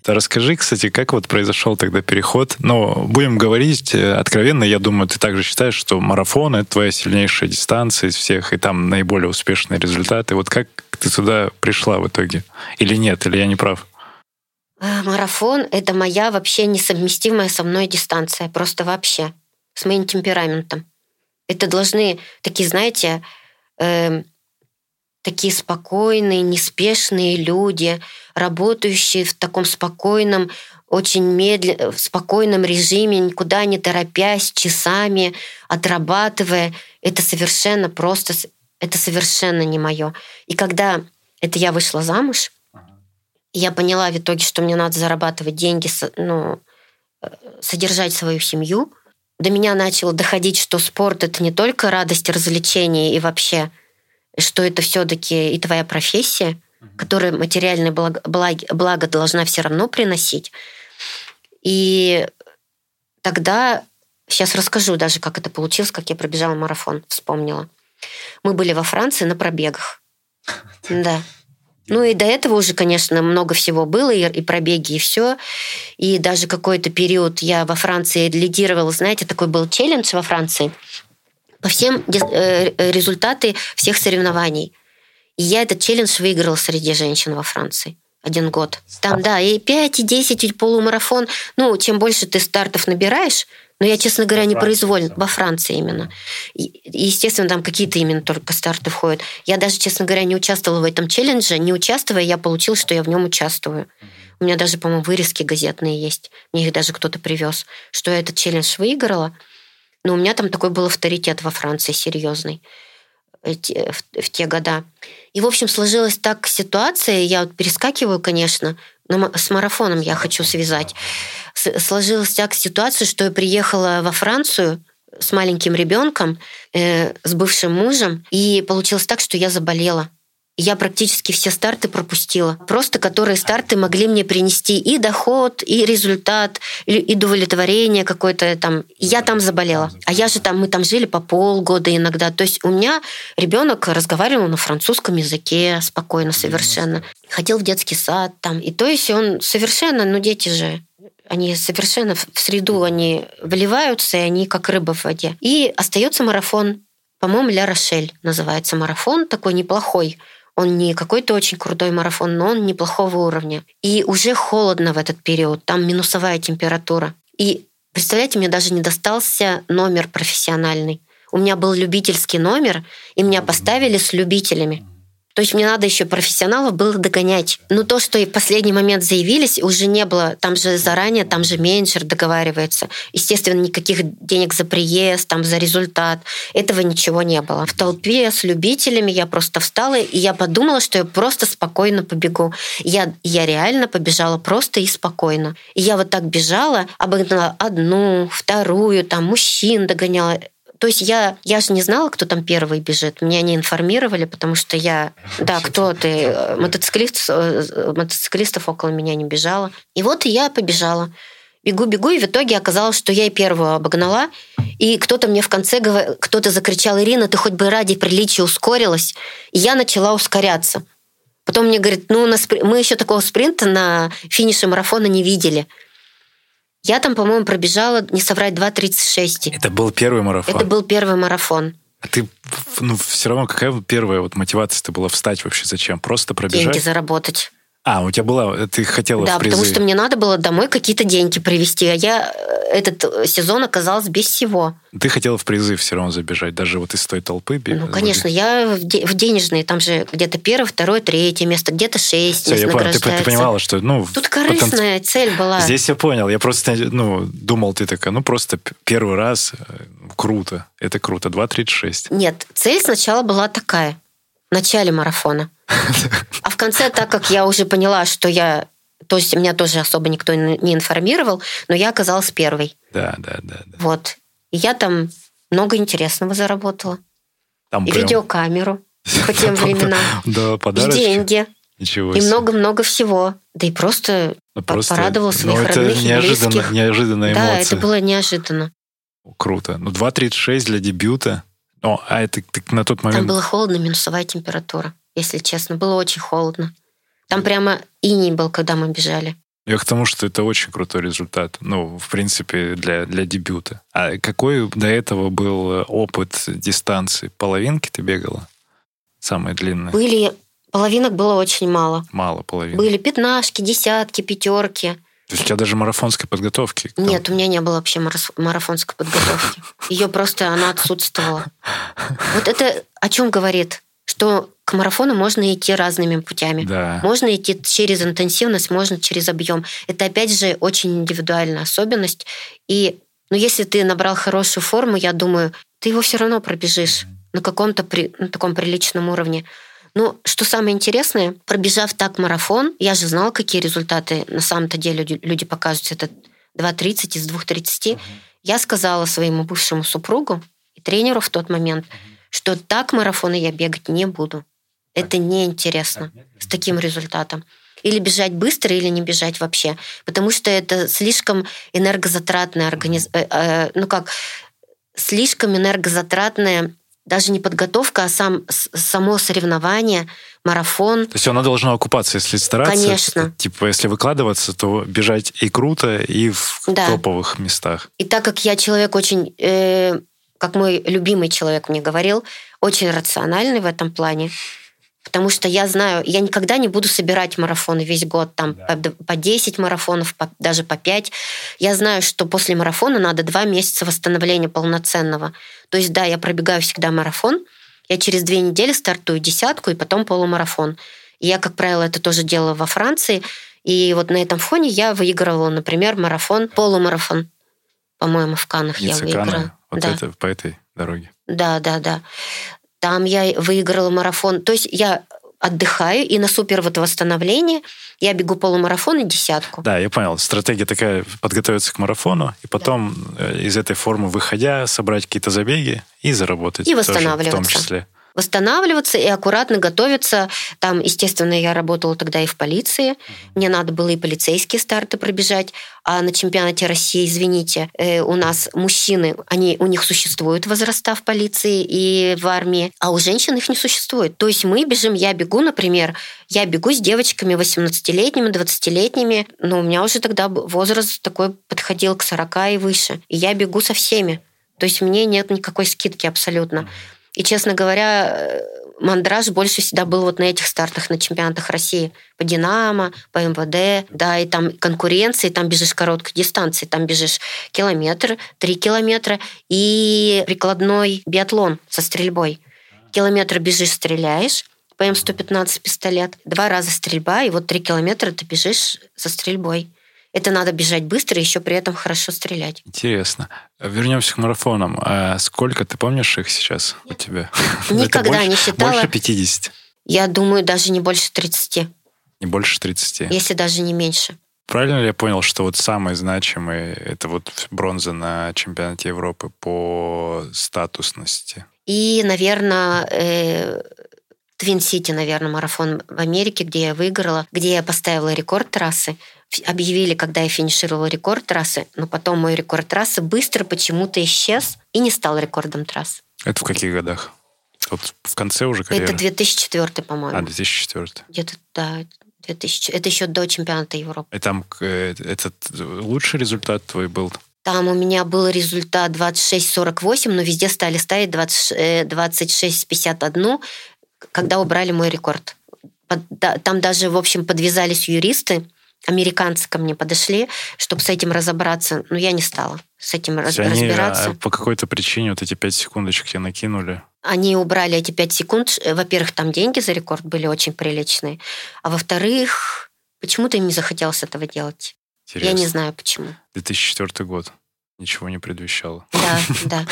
Расскажи, кстати, как вот произошел тогда переход. Но будем говорить э, откровенно, я думаю, ты также считаешь, что марафон — это твоя сильнейшая дистанция из всех, и там наиболее успешные результаты. Вот как ты туда пришла в итоге? Или нет, или я не прав? Э, марафон — это моя вообще несовместимая со мной дистанция. Просто вообще. С моим темпераментом. Это должны такие, знаете, э, такие спокойные, неспешные люди, работающие в таком спокойном, очень медленно, в спокойном режиме, никуда не торопясь, часами, отрабатывая. Это совершенно просто, это совершенно не мое. И когда это я вышла замуж, я поняла в итоге, что мне надо зарабатывать деньги, ну, э, содержать свою семью. До меня начало доходить, что спорт это не только радость, развлечение и вообще – что это все-таки и твоя профессия, которая материальное благо, благо, благо должна все равно приносить. И тогда, сейчас расскажу даже, как это получилось, как я пробежала марафон, вспомнила. Мы были во Франции на пробегах. Да. Ну и до этого уже, конечно, много всего было, и, и пробеги, и все. И даже какой-то период я во Франции лидировала, знаете, такой был челлендж во Франции – по всем э, результаты всех соревнований. И я этот челлендж выиграла среди женщин во Франции. Один год. Там, да, и 5, и 10, и полумарафон. Ну, чем больше ты стартов набираешь, но я, честно говоря, не произвольно. Во Франции именно. И, естественно, там какие-то именно только старты входят. Я даже, честно говоря, не участвовала в этом челлендже. Не участвуя, я получила, что я в нем участвую. У меня даже, по-моему, вырезки газетные есть. Мне их даже кто-то привез. Что я этот челлендж выиграла. Но у меня там такой был авторитет во Франции серьезный в, в те года. И, в общем, сложилась так ситуация, я вот перескакиваю, конечно, но с марафоном я хочу связать. Сложилась так ситуация, что я приехала во Францию с маленьким ребенком, э, с бывшим мужем, и получилось так, что я заболела я практически все старты пропустила. Просто которые старты могли мне принести и доход, и результат, и удовлетворение какое-то там. Я там заболела. А я же там, мы там жили по полгода иногда. То есть у меня ребенок разговаривал на французском языке спокойно совершенно. Ходил в детский сад там. И то есть он совершенно, ну дети же они совершенно в среду они вливаются, и они как рыба в воде. И остается марафон. По-моему, Ля Рошель называется марафон, такой неплохой. Он не какой-то очень крутой марафон, но он неплохого уровня. И уже холодно в этот период, там минусовая температура. И представляете, мне даже не достался номер профессиональный. У меня был любительский номер, и меня поставили с любителями. То есть мне надо еще профессионалов было догонять. Но то, что и в последний момент заявились, уже не было. Там же заранее, там же менеджер договаривается. Естественно, никаких денег за приезд, там за результат. Этого ничего не было. В толпе с любителями я просто встала, и я подумала, что я просто спокойно побегу. Я, я реально побежала просто и спокойно. И я вот так бежала, обогнала одну, вторую, там мужчин догоняла. То есть я, я же не знала, кто там первый бежит. Меня не информировали, потому что я... Да, кто ты? Мотоциклист, э, мотоциклистов около меня не бежала. И вот я побежала. Бегу-бегу, и в итоге оказалось, что я и первую обогнала. И кто-то мне в конце, кто-то закричал, Ирина, ты хоть бы ради приличия ускорилась. И я начала ускоряться. Потом мне говорит, ну, на спри... мы еще такого спринта на финише марафона не видели. Я там, по-моему, пробежала, не соврать, 2.36. Это был первый марафон? Это был первый марафон. А ты, ну, все равно какая первая вот мотивация-то была встать вообще зачем? Просто пробежать? Деньги заработать. А, у тебя была, ты хотела Да, призы. потому что мне надо было домой какие-то деньги привезти, а я э, этот сезон оказалась без всего. Ты хотела в призы все равно забежать, даже вот из той толпы? Ну, конечно, я в, де- в денежные, там же где-то первое, второе, третье место, где-то шесть Все, я понял, ты, ты понимала, что... Ну, Тут корыстная потом... цель была. Здесь я понял, я просто, ну, думал, ты такая, ну, просто первый раз, э, круто, это круто, 2.36. Нет, цель сначала была такая, в начале марафона – А в конце, так как я уже поняла, что я... То есть меня тоже особо никто не информировал, но я оказалась первой. Да, да, да. да. Вот. И я там много интересного заработала. Там и прям- видеокамеру по тем временам. Да, И подарочки. деньги. Ничего И себе. много-много всего. Да и просто Ну, по- порадовал ну, своих это родных и неожиданно, близких. неожиданная Да, эмоция. это было неожиданно. Круто. Ну, 2.36 для дебюта. О, а это ты на тот Там момент... было холодно, минусовая температура, если честно. Было очень холодно. Там прямо иней был, когда мы бежали. Я к тому, что это очень крутой результат. Ну, в принципе, для, для дебюта. А какой до этого был опыт дистанции? Половинки ты бегала? Самая длинная? Были... Половинок было очень мало. Мало половин. Были пятнашки, десятки, пятерки. То есть у тебя даже марафонской подготовки? там- Нет, у меня не было вообще марафонской подготовки. Ее просто, она отсутствовала. Вот это о чем говорит? Что к марафону можно идти разными путями. Да. Можно идти через интенсивность, можно через объем. Это, опять же, очень индивидуальная особенность. И ну, если ты набрал хорошую форму, я думаю, ты его все равно пробежишь на каком-то при- на таком приличном уровне. Ну, что самое интересное, пробежав так марафон, я же знала, какие результаты на самом-то деле люди, люди покажут. Это 2.30 из 2.30. Я сказала своему бывшему супругу и тренеру в тот момент, что так марафоны я бегать не буду. Это неинтересно с таким результатом. Или бежать быстро, или не бежать вообще. Потому что это слишком энергозатратная организ... э, э, Ну как, слишком энергозатратная даже не подготовка, а сам, само соревнование, марафон. То есть оно должно окупаться, если стараться. Конечно. Типа, если выкладываться, то бежать и круто, и в Да. топовых местах. И так как я человек очень, э, как мой любимый человек мне говорил, очень рациональный в этом плане, потому что я знаю, я никогда не буду собирать марафоны весь год, там по, д- по 10 марафонов, по- даже по 5. Я знаю, что после марафона надо 2 месяца восстановления полноценного. То есть, да, я пробегаю всегда марафон, я через две недели стартую десятку и потом полумарафон. И я, как правило, это тоже делала во Франции. И вот на этом фоне я выигрывала, например, марафон, полумарафон. По-моему, в Каннах я выиграла. Вот да. это, по этой дороге. Да, да, да. Там я выиграла марафон. То есть я отдыхаю, и на супер вот восстановление я бегу полумарафон и десятку. Да, я понял. Стратегия такая подготовиться к марафону, и потом э, из этой формы выходя, собрать какие-то забеги и заработать. И тоже восстанавливаться. в том числе. Восстанавливаться и аккуратно готовиться. Там, естественно, я работала тогда и в полиции. Мне надо было и полицейские старты пробежать. А на чемпионате России, извините, э, у нас мужчины, они, у них существуют возраста в полиции и в армии, а у женщин их не существует. То есть мы бежим, я бегу, например, я бегу с девочками 18-летними, 20-летними, но у меня уже тогда возраст такой подходил к 40 и выше. И я бегу со всеми. То есть мне нет никакой скидки абсолютно. И, честно говоря, мандраж больше всегда был вот на этих стартах на чемпионатах России. По «Динамо», по МВД, да, и там конкуренции, там бежишь короткой дистанции, там бежишь километр, три километра и прикладной биатлон со стрельбой. Километр бежишь, стреляешь, по М115 пистолет, два раза стрельба, и вот три километра ты бежишь со стрельбой. Это надо бежать быстро и еще при этом хорошо стрелять. Интересно. Вернемся к марафонам. А сколько, ты помнишь их сейчас у тебя? Никогда больше- не считала. Больше 50, Я думаю, даже не больше 30, не больше 30. если даже не меньше. Правильно ли я понял, что вот самые значимые это вот бронза на чемпионате Европы по статусности? И, наверное, Твин Сити, наверное, марафон в Америке, где я выиграла, где я поставила рекорд трассы. Объявили, когда я финишировала рекорд трассы, но потом мой рекорд трассы быстро почему-то исчез и не стал рекордом трасс. Это в каких годах? Вот в конце уже карьеры? Это 2004, по-моему. А, 2004. Где-то, да, 2000. Это еще до чемпионата Европы. И там э, этот лучший результат твой был? Там у меня был результат 26-48, но везде стали ставить 20, э, 26-51, когда убрали мой рекорд. Там даже, в общем, подвязались юристы, американцы ко мне подошли, чтобы с этим разобраться. Но я не стала с этим раз- они разбираться. а, по какой-то причине вот эти пять секундочек тебе накинули? Они убрали эти 5 секунд. Э, Во-первых, там деньги за рекорд были очень приличные. А во-вторых, почему-то им не захотелось этого делать. Интересно. Я не знаю, почему. 2004 год. ничего не предвещало. Да, да.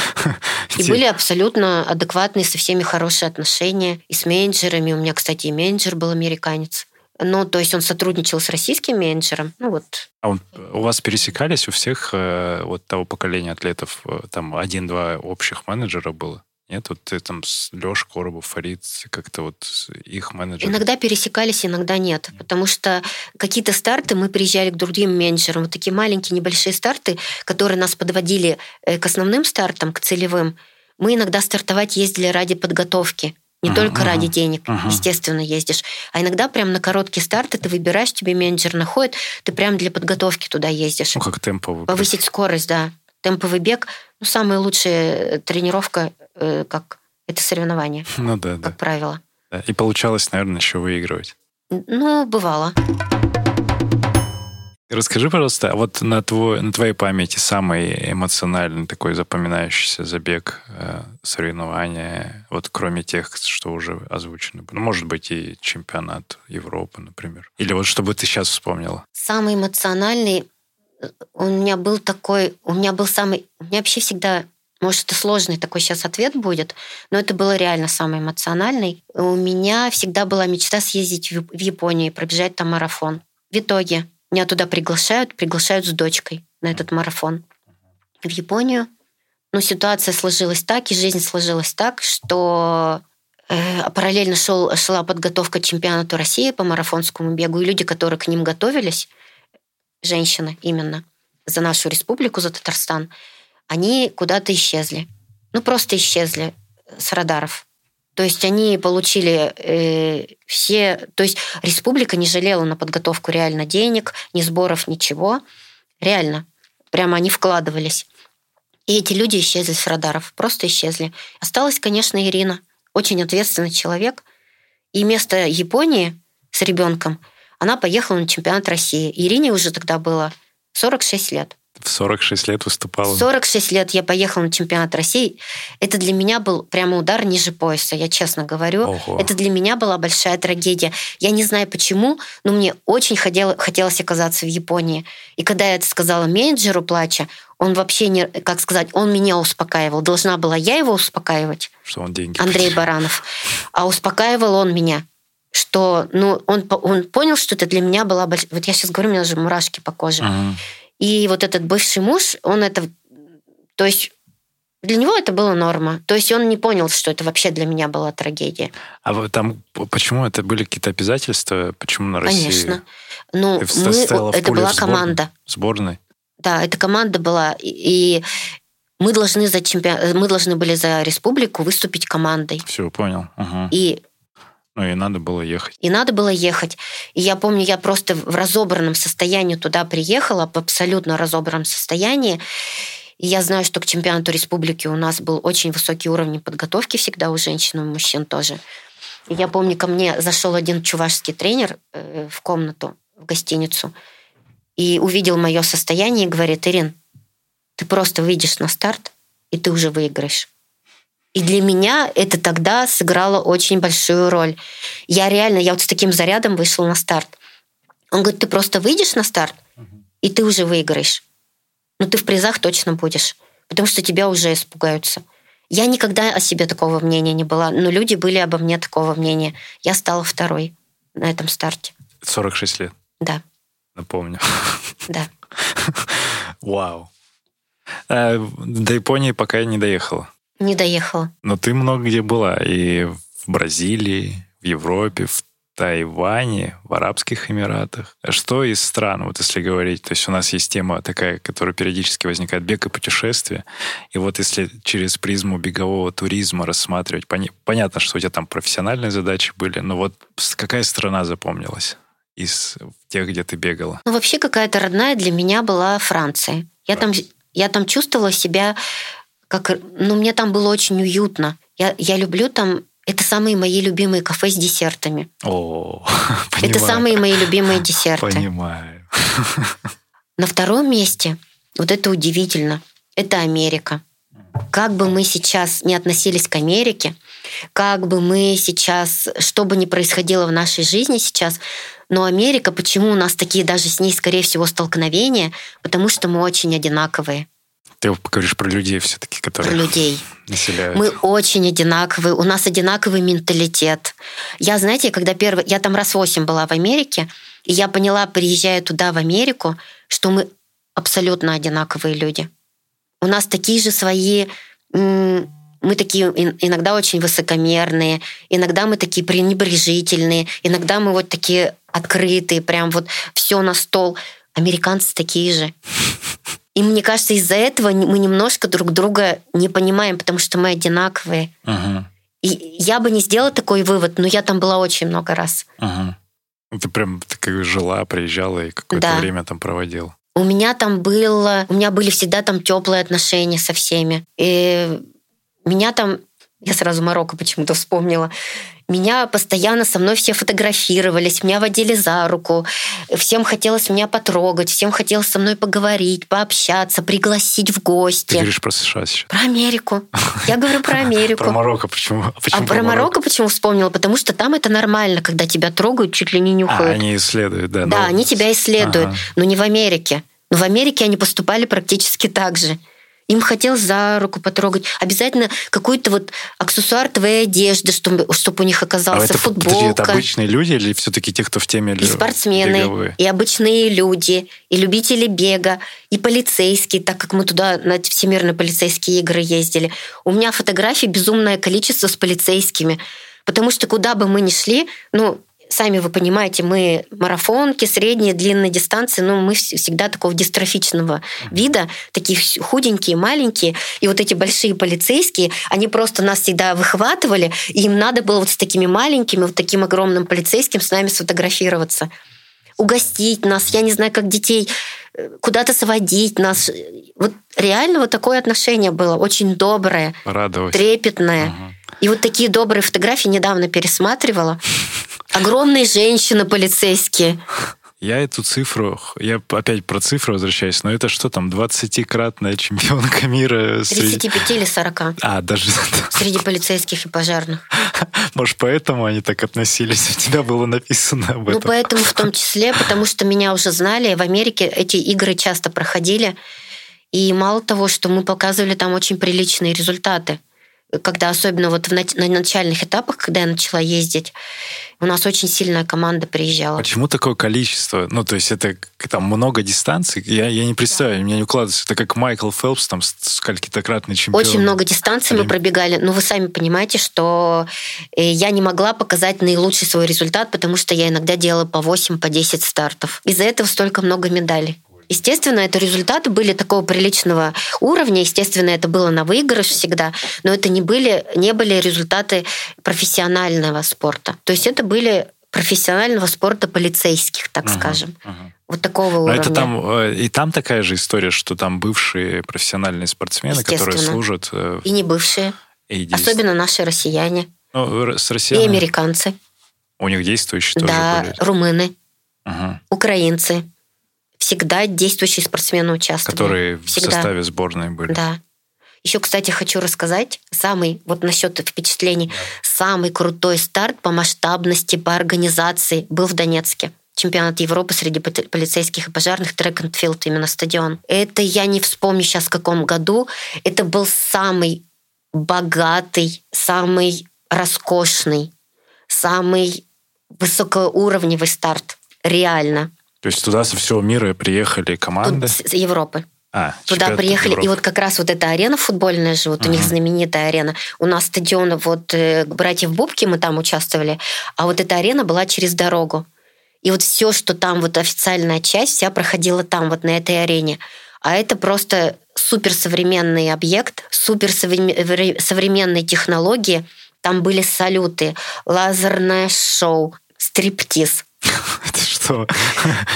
И были абсолютно адекватные, со всеми хорошие отношения. И с менеджерами. У меня, кстати, и менеджер был американец. Ну, то есть он сотрудничал с российским менеджером. Ну вот. А он, у вас пересекались у всех э, вот того поколения атлетов? Э, там один-два общих менеджера было? Нет, вот ты там с Леш Коробов, Фарид, как-то вот их менеджеры. Иногда пересекались, иногда нет, потому что какие-то старты мы приезжали к другим менеджерам, вот такие маленькие небольшие старты, которые нас подводили э, к основным стартам, к целевым. Мы иногда стартовать ездили ради подготовки, не uh-huh, только ради денег, uh-huh. естественно, ездишь. А иногда прям на короткие старты ты выбираешь, тебе менеджер находит, ты прям для подготовки туда ездишь. Ну, как темповый. Повысить скорость, да. Темповый бег, ну, самая лучшая тренировка Э, как это соревнование. Ну да, как да. правило. Да. И получалось, наверное, еще выигрывать. Ну, бывало. Расскажи, пожалуйста, а вот на, твой, на твоей памяти самый эмоциональный такой запоминающийся забег, э, соревнования, вот кроме тех, что уже озвучены. Ну, может быть, и чемпионат Европы, например. Или вот чтобы ты сейчас вспомнила. Самый эмоциональный э, у меня был такой, у меня был самый, у меня вообще всегда может, это сложный такой сейчас ответ будет, но это было реально самый эмоциональный. У меня всегда была мечта съездить в Японию и пробежать там марафон. В итоге меня туда приглашают, приглашают с дочкой на этот марафон в Японию. Но ситуация сложилась так, и жизнь сложилась так, что э, параллельно шел, шла подготовка к чемпионату России по марафонскому бегу, и люди, которые к ним готовились, женщины именно, за нашу республику, за Татарстан, они куда-то исчезли. Ну, просто исчезли с радаров. То есть они получили э, все... То есть республика не жалела на подготовку реально денег, ни сборов, ничего. Реально. Прямо они вкладывались. И эти люди исчезли с радаров. Просто исчезли. Осталась, конечно, Ирина. Очень ответственный человек. И вместо Японии с ребенком она поехала на чемпионат России. Ирине уже тогда было 46 лет в 46 лет выступала? 46 лет я поехала на чемпионат России. Это для меня был прямо удар ниже пояса, я честно говорю. Ого. Это для меня была большая трагедия. Я не знаю почему, но мне очень хотел, хотелось оказаться в Японии. И когда я это сказала менеджеру плача, он вообще не, как сказать, он меня успокаивал. Должна была я его успокаивать. Что он деньги Андрей потерял. Баранов. А успокаивал он меня что ну, он, он понял, что это для меня была большая... Вот я сейчас говорю, у меня даже мурашки по коже. Uh-huh. И вот этот бывший муж, он это... То есть для него это было норма. То есть он не понял, что это вообще для меня была трагедия. А вот там почему это были какие-то обязательства? Почему на России? Конечно. Ну, мы, это была команда. Сборной? Да, эта команда была. И мы должны, за чемпион... мы должны были за республику выступить командой. Все, понял. Угу. И ну и надо было ехать. И надо было ехать. И я помню, я просто в разобранном состоянии туда приехала, в абсолютно разобранном состоянии. И я знаю, что к чемпионату республики у нас был очень высокий уровень подготовки всегда у женщин и у мужчин тоже. И я помню, ко мне зашел один чувашский тренер э, в комнату, в гостиницу, и увидел мое состояние и говорит, Ирин, ты просто выйдешь на старт, и ты уже выиграешь. И для меня это тогда сыграло очень большую роль. Я реально, я вот с таким зарядом вышла на старт. Он говорит, ты просто выйдешь на старт, и ты уже выиграешь. Но ты в призах точно будешь, потому что тебя уже испугаются. Я никогда о себе такого мнения не была, но люди были обо мне такого мнения. Я стала второй на этом старте. 46 лет? Да. Напомню. Да. Вау. Э, до Японии пока я не доехала. Не доехала. Но ты много где была. И в Бразилии, в Европе, в Тайване, в Арабских Эмиратах. А что из стран, вот если говорить, то есть у нас есть тема такая, которая периодически возникает, бег и путешествия. И вот если через призму бегового туризма рассматривать, пони- понятно, что у тебя там профессиональные задачи были, но вот какая страна запомнилась из тех, где ты бегала? Ну, вообще какая-то родная для меня была Франция. Я, там, я там чувствовала себя как, ну, мне там было очень уютно. Я, я люблю там это самые мои любимые кафе с десертами. О, понимаю. Это самые мои любимые десерты. Понимаю. На втором месте, вот это удивительно, это Америка. Как бы мы сейчас не относились к Америке, как бы мы сейчас, что бы ни происходило в нашей жизни сейчас, но Америка, почему у нас такие даже с ней, скорее всего, столкновения? Потому что мы очень одинаковые. Ты говоришь про людей все-таки, которые Про людей. населяют. Мы очень одинаковые, у нас одинаковый менталитет. Я, знаете, когда первый... Я там раз восемь была в Америке, и я поняла, приезжая туда, в Америку, что мы абсолютно одинаковые люди. У нас такие же свои... Мы такие ин- иногда очень высокомерные, иногда мы такие пренебрежительные, иногда мы вот такие открытые, прям вот все на стол. Американцы такие же. И мне кажется, из-за этого мы немножко друг друга не понимаем, потому что мы одинаковые. Мгм, И я бы не сделала такой вывод, но я там была очень много раз. мгм. Ну, Ты прям такая жила, приезжала и какое-то Да. время там проводил. У меня там было, у меня были всегда там теплые отношения со всеми. И меня там, я сразу Марокко почему-то вспомнила, меня постоянно со мной все фотографировались, меня водили за руку, всем хотелось меня потрогать, всем хотелось со мной поговорить, пообщаться, пригласить в Ты гости. говоришь про США сейчас. Про Америку. Я говорю про Америку. Про Марокко почему? А про Марокко почему вспомнила? Потому что там это нормально, когда тебя трогают, чуть ли не А, нюхают. они исследуют, да. Да, ну, они тебя исследуют, но не в Америке. Но в Америке они поступали практически так же. Им хотелось за руку потрогать. Обязательно какой-то вот аксессуар твоей одежды, чтобы, чтобы у них А оказался это, подожди, футболка. это обычные люди или все-таки те, кто в теме И спортсмены, беговые? и обычные люди, и любители бега, и полицейские, так как мы туда на всемирные полицейские игры ездили. У меня фотографий безумное количество с полицейскими. Потому что куда бы мы ни шли, ну, сами вы понимаете, мы марафонки, средние, длинные дистанции, но мы вс- всегда такого дистрофичного вида, такие худенькие, маленькие. И вот эти большие полицейские, они просто нас всегда выхватывали, и им надо было вот с такими маленькими, вот таким огромным полицейским с нами сфотографироваться угостить нас, я не знаю, как детей э, куда-то сводить нас. Вот реально вот такое отношение было, очень доброе, Порадовать. трепетное. Мгм. И вот такие добрые фотографии недавно пересматривала. Огромные женщины полицейские. Я эту цифру, я опять про цифру возвращаюсь, но это что там, 20-кратная чемпионка мира среди... 35 или 40 А, даже... среди полицейских и пожарных. Может, поэтому они так относились? У тебя было написано об Ну, этом. поэтому в том числе, потому что меня уже знали, в Америке эти игры часто проходили. И мало того, что мы показывали там очень приличные результаты. Когда особенно вот в нач- на начальных этапах, когда я начала ездить, у нас очень сильная команда приезжала. Почему такое количество? Ну, то есть это там много дистанций? Я, я не представляю, мне не укладывается. Это как Майкл Фелпс, там, с- скольки-то-кратный чемпион. Очень много дистанций мы Олимп- пробегали. Но вы сами понимаете, что э, я не могла показать наилучший свой результат, потому что я иногда делала по 8, по 10 стартов. Из-за этого столько много медалей. Естественно, это результаты были такого приличного уровня. Естественно, это было на выигрыш всегда, но это не были, не были результаты профессионального спорта. То есть это были профессионального спорта полицейских, так Мгм, скажем. мгм. Вот такого Но уровня. это там, э, и там такая же история, что там бывшие профессиональные спортсмены, которые служат э, И не бывшие. и Особенно наши россияне. Ну, с И россиянами. американцы. У них действующие тоже да, были. румыны, Ага. украинцы. Всегда действующие спортсмены участвовали. Которые в Всегда. составе сборной были. Да. Еще, кстати, хочу рассказать самый, вот насчет впечатлений, самый крутой старт по масштабности, по организации был в Донецке. Чемпионат Европы среди поли- полицейских и пожарных трек and field, именно стадион. Это я не вспомню сейчас в каком году. Это был самый богатый, самый роскошный, самый высокоуровневый старт. Реально. То есть туда со всего мира приехали команды. Тут с- Европы. А, Туда приехали, Европы. и вот как раз вот эта арена футбольная же, вот у них знаменитая арена. У нас стадион вот э, братьев Бубки, мы там участвовали, а вот эта арена была через дорогу. И вот все, что там, вот официальная часть, вся проходила там, вот на этой арене. А это просто суперсовременный объект, суперсовременные технологии. Там были салюты, лазерное шоу, стриптиз. Это что?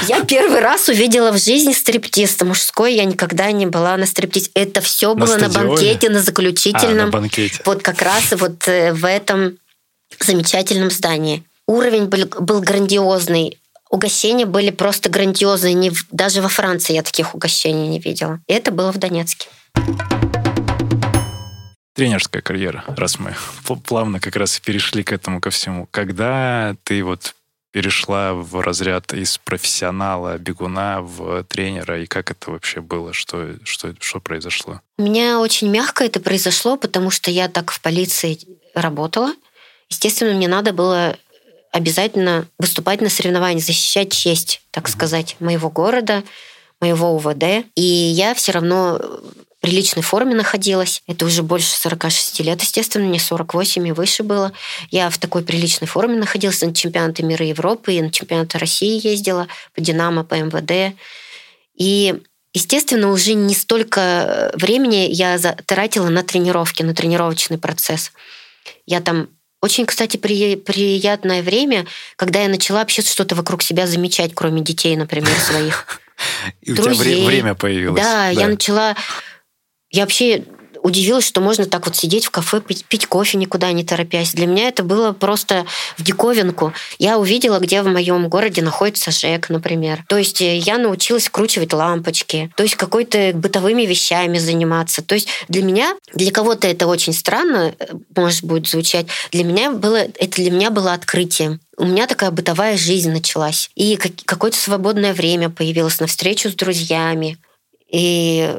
Я первый раз увидела в жизни стриптиз. Мужской я никогда не была на стриптизе. Это все На было на стадионе? банкете, на А, заключительном. на банкете. Вот как раз вот э, в этом замечательном здании. Уровень был, был грандиозный. Угощения были просто грандиозные. Не даже во Франции я таких угощений не видела. И это было в Донецке. Тренерская карьера, раз мы пл- плавно как раз перешли к этому ко всему. Когда ты вот перешла в разряд из профессионала бегуна в тренера, и как это вообще было, что, что, что произошло? У меня очень мягко это произошло, потому что я так в полиции работала. Естественно, мне надо было обязательно выступать на соревнованиях, защищать честь, так сказать, моего города, моего УВД. И я все равно приличной форме находилась. Это уже больше 46 лет, естественно, мне 48 и выше было. Я в такой приличной форме находилась на чемпионаты мира Европы и на чемпионаты России ездила по «Динамо», по МВД. И Естественно, уже не столько времени я тратила на тренировки, на тренировочный процесс. Я там очень, кстати, при, приятное время, когда я начала вообще что-то вокруг себя замечать, кроме детей, например, своих. И у тебя время появилось. Да, я начала я вообще удивилась, что можно так вот сидеть в кафе, пить, пить кофе, никуда не торопясь. Для меня это было просто в диковинку. Я увидела, где в моем городе находится ЖЭК, например. То есть э, я научилась вкручивать лампочки, то есть какой-то бытовыми вещами заниматься. То есть для меня, для кого-то это очень странно, э, может будет звучать, для меня было, это для меня было открытием у меня такая бытовая жизнь началась. И какое-то свободное время появилось на встречу с друзьями. И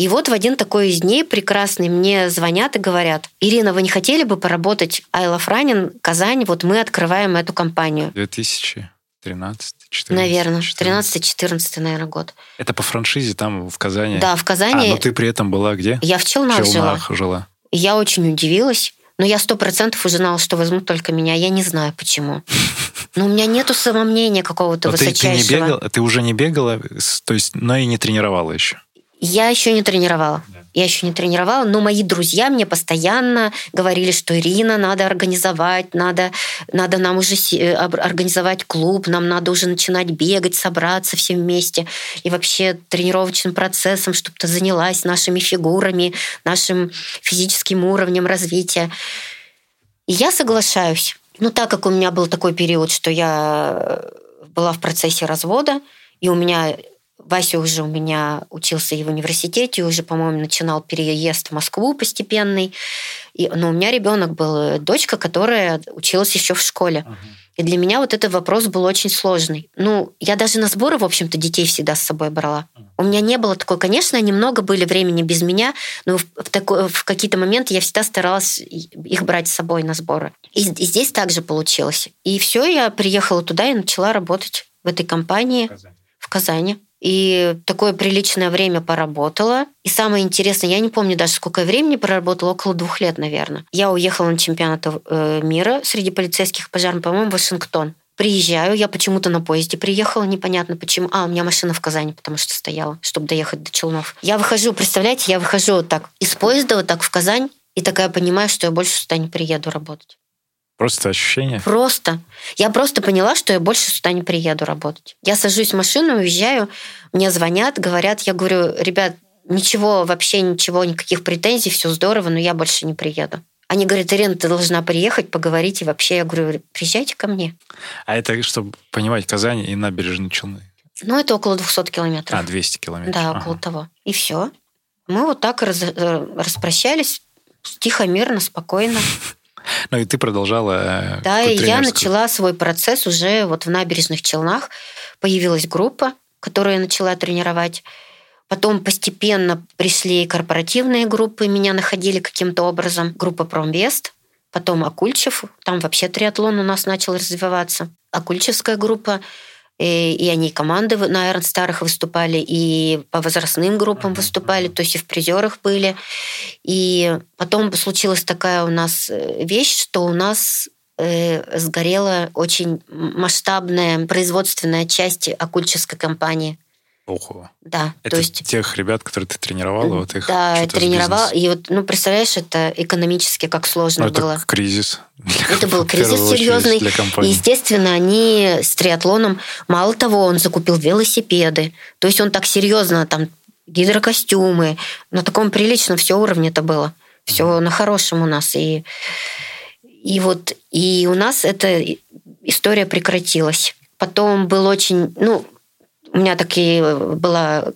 и вот в один такой из дней прекрасный мне звонят и говорят, Ирина, вы не хотели бы поработать I Love Running, Казань, вот мы открываем эту компанию. 2013 14, Наверное, 13-14, наверное, год. Это по франшизе там в Казани? Да, в Казани. А, но ты при этом была где? Я в Челнах, Челнах жила. жила. Я очень удивилась. Но я сто процентов уже знала, что возьмут только меня. Я не знаю, почему. Но у меня нету самомнения какого-то высочайшего. Ты, ты, не бегала, ты уже не бегала, то есть, но и не тренировала еще? Я еще не тренировала. Я еще не тренировала, но мои друзья мне постоянно говорили, что Ирина, надо организовать, надо, надо нам уже э, организовать клуб, нам надо уже начинать бегать, собраться все вместе. И вообще тренировочным процессом, чтобы ты занялась нашими фигурами, нашим физическим уровнем развития. И я соглашаюсь. Но так как у меня был такой период, что я была в процессе развода, и у меня Вася уже у меня учился и в университете, уже, по-моему, начинал переезд в Москву постепенный. И, но у меня ребенок был, э, дочка, которая училась еще в школе. Uh-huh. И для меня вот этот вопрос был очень сложный. Ну, я даже на сборы, в общем-то, детей всегда с собой брала. У меня не было такой, конечно, немного были времени без меня, но в, в, такой, в какие-то моменты я всегда старалась их брать с собой на сборы. И, и здесь также получилось. И все, я приехала туда и начала работать в этой компании в Казани. В Казани и такое приличное время поработала. И самое интересное, я не помню даже, сколько времени проработала, около двух лет, наверное. Я уехала на чемпионат э, мира среди полицейских пожарных, по-моему, в Вашингтон. Приезжаю, я почему-то на поезде приехала, непонятно почему. А, у меня машина в Казани, потому что стояла, чтобы доехать до Челнов. Я выхожу, представляете, я выхожу вот так из поезда вот так в Казань, и такая понимаю, что я больше сюда не приеду работать. Просто ощущение? Просто. Я просто поняла, что я больше сюда не приеду работать. Я сажусь в машину, уезжаю, мне звонят, говорят, я говорю, ребят, ничего, вообще ничего, никаких претензий, все здорово, но я больше не приеду. Они говорят, Ирина, ты должна приехать, поговорить, и вообще, я говорю, приезжайте ко мне. А это, чтобы понимать, Казань и набережные Челны? Ну, это около 200 километров. А, 200 километров. Да, около ага. того. И все. Мы вот так раз, э, распрощались, тихо, мирно, спокойно. Ну и ты продолжала. Э, да, и я начала свой процесс уже вот в набережных Челнах. Появилась группа, которую я начала тренировать. Потом постепенно пришли корпоративные группы, меня находили каким-то образом. Группа Промвест, потом Акульчев, там вообще триатлон у нас начал развиваться. Акульчевская группа, и, и они команды на Iron Старых выступали, и по возрастным группам выступали, то есть и в призерах были. И потом случилась такая у нас э, вещь, что у нас э, сгорела очень масштабная производственная часть оккульческой компании – Ого. Да. Это то есть... тех ребят, которые ты тренировала, вот их Да, тренировала. И вот, ну, представляешь, это экономически как сложно ну, было. Это кризис. Это был кризис серьезный. Компании. Естественно, они с триатлоном, мало того, он закупил велосипеды. То есть он так серьезно там гидрокостюмы. На таком приличном все уровне это было. Все mm. на хорошем у нас. И, и вот и у нас эта история прекратилась. Потом был очень, ну, у меня таки была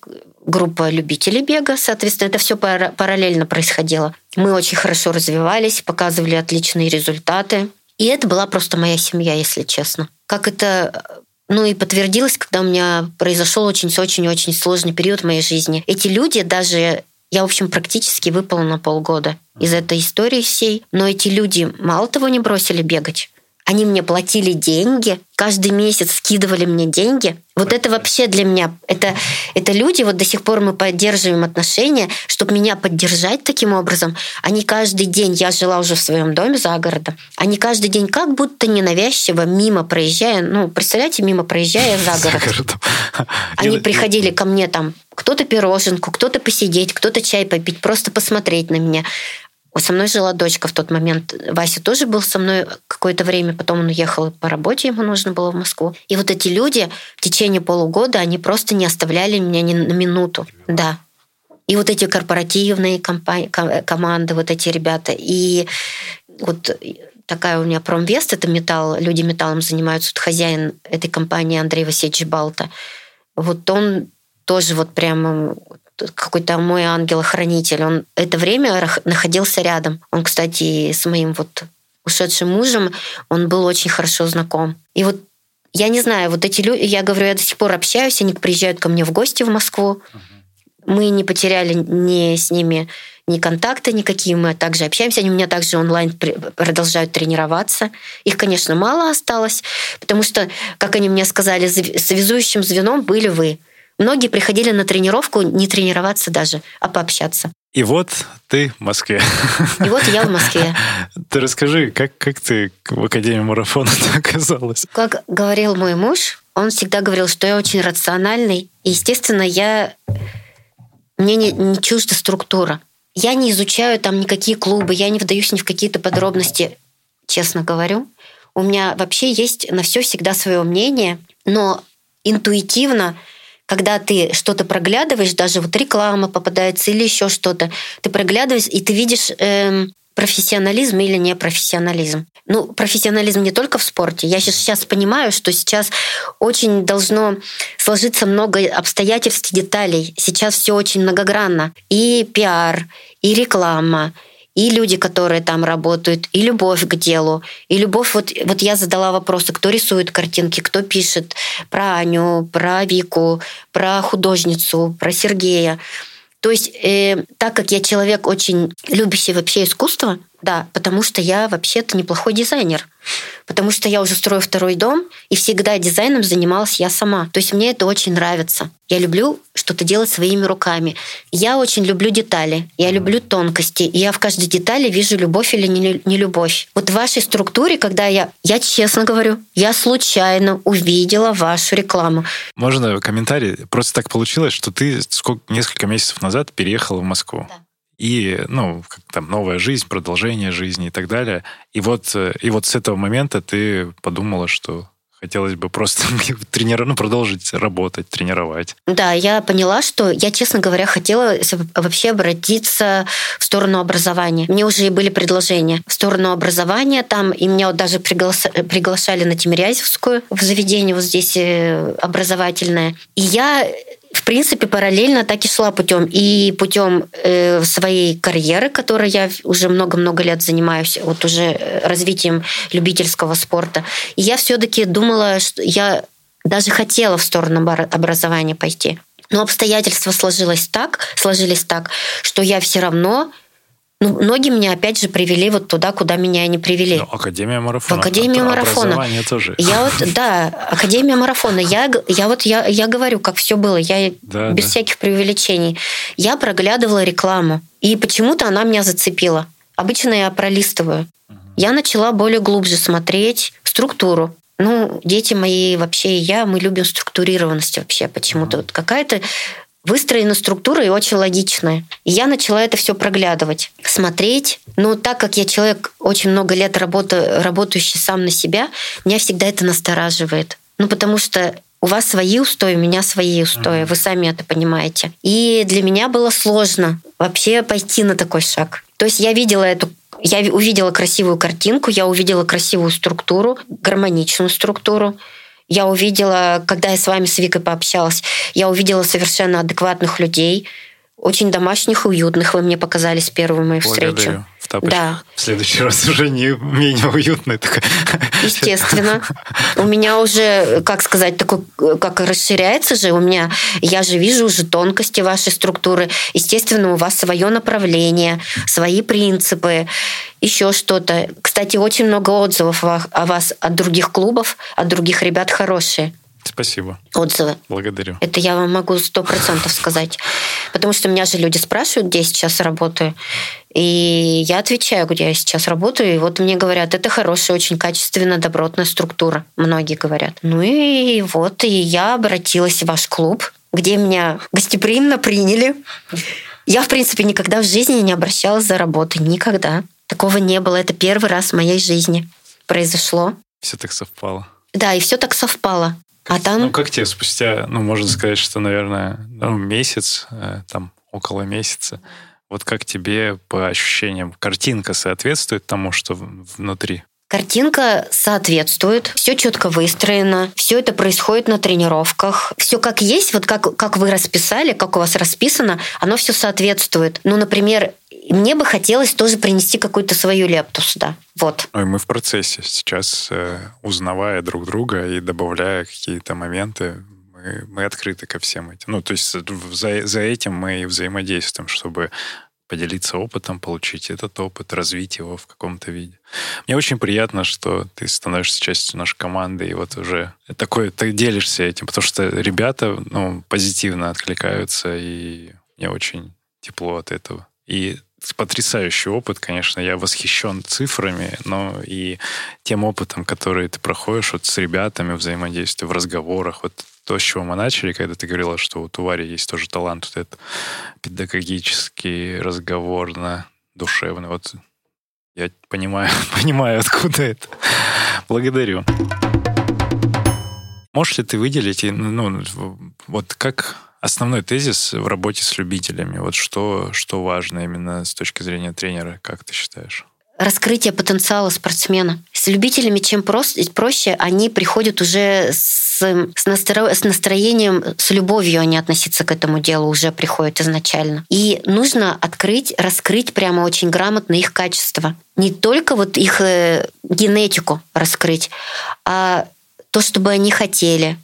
группа любителей бега, соответственно, это все параллельно происходило. Мы очень хорошо развивались, показывали отличные результаты. И это была просто моя семья, если честно. Как это ну и подтвердилось, когда у меня произошел очень-очень-очень сложный период в моей жизни. Эти люди даже я, в общем, практически выпала на полгода из этой истории всей. Но эти люди мало того не бросили бегать, они мне платили деньги, каждый месяц скидывали мне деньги. Вот это вообще для меня, это, это люди, вот до сих пор мы поддерживаем отношения, чтобы меня поддержать таким образом. Они каждый день, я жила уже в своем доме за городом, они каждый день как будто ненавязчиво мимо проезжая, ну, представляете, мимо проезжая за город. Они приходили ко мне там, кто-то пироженку, кто-то посидеть, кто-то чай попить, просто посмотреть на меня. Со мной жила дочка в тот момент. Вася тоже был со мной какое-то время, потом он уехал по работе, ему нужно было в Москву. И вот эти люди в течение полугода, они просто не оставляли меня ни на минуту. Да. И вот эти корпоративные компании, команды, вот эти ребята. И вот такая у меня промвест, это металл, люди металлом занимаются. Вот хозяин этой компании Андрей Васильевич Балта. Вот он тоже вот прямо какой-то мой ангел-хранитель. Он это время находился рядом. Он, кстати, с моим вот ушедшим мужем, он был очень хорошо знаком. И вот я не знаю, вот эти люди, я говорю, я до сих пор общаюсь, они приезжают ко мне в гости в Москву. Мы не потеряли ни с ними ни контакты никакие, мы также общаемся. Они у меня также онлайн продолжают тренироваться. Их, конечно, мало осталось, потому что, как они мне сказали, связующим звеном были вы. Многие приходили на тренировку не тренироваться даже, а пообщаться. И вот ты в Москве. И вот я в Москве. Ты расскажи, как, как ты в Академии марафона оказалась? Как говорил мой муж, он всегда говорил, что я очень рациональный. И, естественно, я... Мне не, не чужда структура. Я не изучаю там никакие клубы, я не вдаюсь ни в какие-то подробности, честно говорю. У меня вообще есть на все всегда свое мнение, но интуитивно когда ты что-то проглядываешь, даже вот реклама попадается или еще что-то, ты проглядываешь, и ты видишь эм, профессионализм или непрофессионализм. Ну, профессионализм не только в спорте. Я сейчас, понимаю, что сейчас очень должно сложиться много обстоятельств и деталей. Сейчас все очень многогранно. И пиар, и реклама, и люди, которые там работают, и любовь к делу, и любовь, вот, вот я задала вопросы, кто рисует картинки, кто пишет про Аню, про Вику, про художницу, про Сергея. То есть, э, так как я человек очень любящий вообще искусство, да, потому что я вообще-то неплохой дизайнер. Потому что я уже строю второй дом, и всегда дизайном занималась я сама. То есть мне это очень нравится. Я люблю что-то делать своими руками. Я очень люблю детали, я люблю тонкости. И я в каждой детали вижу любовь или не любовь. Вот в вашей структуре, когда я, я честно говорю, я случайно увидела вашу рекламу. Можно комментарий? Просто так получилось, что ты сколько, несколько месяцев назад переехала в Москву. Да и, ну, как там, новая жизнь, продолжение жизни и так далее. И вот, э, и вот с этого момента ты подумала, что хотелось бы просто тренировать, ну, продолжить работать, тренировать. Да, я поняла, что я, честно говоря, хотела вообще обратиться в сторону образования. Мне уже были предложения в сторону образования там, и меня вот даже приглашали на Тимирязевскую в заведение вот здесь э, образовательное. И я принципе, параллельно так и шла путем. И путем э, своей карьеры, которой я уже много-много лет занимаюсь, вот уже э, развитием любительского спорта. И я все-таки думала, что я даже хотела в сторону образования пойти. Но обстоятельства сложилось так, сложились так, что я все равно ну, ноги меня опять же привели вот туда, куда меня не привели. Ну, Академия марафона. В Академию марафона. тоже. Я вот, да, Академия марафона. Я, я вот, я, я говорю, как все было. Я да, без да. всяких преувеличений. Я проглядывала рекламу. И почему-то она меня зацепила. Обычно я пролистываю. Угу. Я начала более глубже смотреть структуру. Ну, дети мои вообще и я, мы любим структурированность вообще почему-то. Угу. Вот какая-то выстроена структура и очень логичная. И я начала это все проглядывать, смотреть. Но так как я человек очень много лет работаю, работающий сам на себя, меня всегда это настораживает. Ну, потому что у вас свои устои, у меня свои устои, вы сами это понимаете. И для меня было сложно вообще пойти на такой шаг. То есть я видела эту я увидела красивую картинку, я увидела красивую структуру, гармоничную структуру. Я увидела, когда я с вами, с Викой пообщалась, я увидела совершенно адекватных людей, очень домашних, уютных. Вы мне показали с первой моей встречи. Тапочках. Да. В следующий раз уже не менее. Такой. Естественно. У меня уже, как сказать, такой, как расширяется же, у меня, я же вижу уже тонкости вашей структуры. Естественно, у вас свое направление, свои принципы, еще что-то. Кстати, очень много отзывов о вас от других клубов, от других ребят хорошие. Спасибо. Отзывы. Благодарю. Это я вам могу сто процентов сказать. Потому что меня же люди спрашивают, где я сейчас работаю. И я отвечаю, где я сейчас работаю. И вот мне говорят, это хорошая, очень качественная, добротная структура. Многие говорят. Ну и вот, и я обратилась в ваш клуб, где меня гостеприимно приняли. Я, в принципе, никогда в жизни не обращалась за работой. Никогда. Такого не было. Это первый раз в моей жизни произошло. Все так совпало. Да, и все так совпало. А там... Ну, как тебе спустя, ну, можно сказать, что, наверное, ну, месяц, э, там, около месяца, вот как тебе по ощущениям? Картинка соответствует тому, что внутри? Картинка соответствует, все четко выстроено, все это происходит на тренировках, все как есть, вот как, как вы расписали, как у вас расписано, оно все соответствует. Ну, например, мне бы хотелось тоже принести какую-то свою лепту сюда. Вот. И мы в процессе сейчас, э, узнавая друг друга и добавляя какие-то моменты, мы, мы открыты ко всем этим. Ну, то есть за, за этим мы и взаимодействуем, чтобы поделиться опытом, получить этот опыт, развить его в каком-то виде. Мне очень приятно, что ты становишься частью нашей команды, и вот уже такой, ты делишься этим, потому что ребята ну, позитивно откликаются, и мне очень тепло от этого. И потрясающий опыт, конечно, я восхищен цифрами, но и тем опытом, который ты проходишь вот с ребятами, взаимодействие в разговорах, вот то, с чего мы начали, когда ты говорила, что вот у Вари есть тоже талант вот этот педагогический, разговорно, душевный. Вот я понимаю, понимаю, откуда это. Благодарю. Можешь ли ты выделить, ну, вот как основной тезис в работе с любителями? Вот что, что важно именно с точки зрения тренера, как ты считаешь? раскрытие потенциала спортсмена. С любителями чем проще, проще они приходят уже с, с, настро, с настроением, с любовью они относиться к этому делу уже приходят изначально. И нужно открыть, раскрыть прямо очень грамотно их качества. Не только вот их э, генетику раскрыть, а то, чтобы они хотели,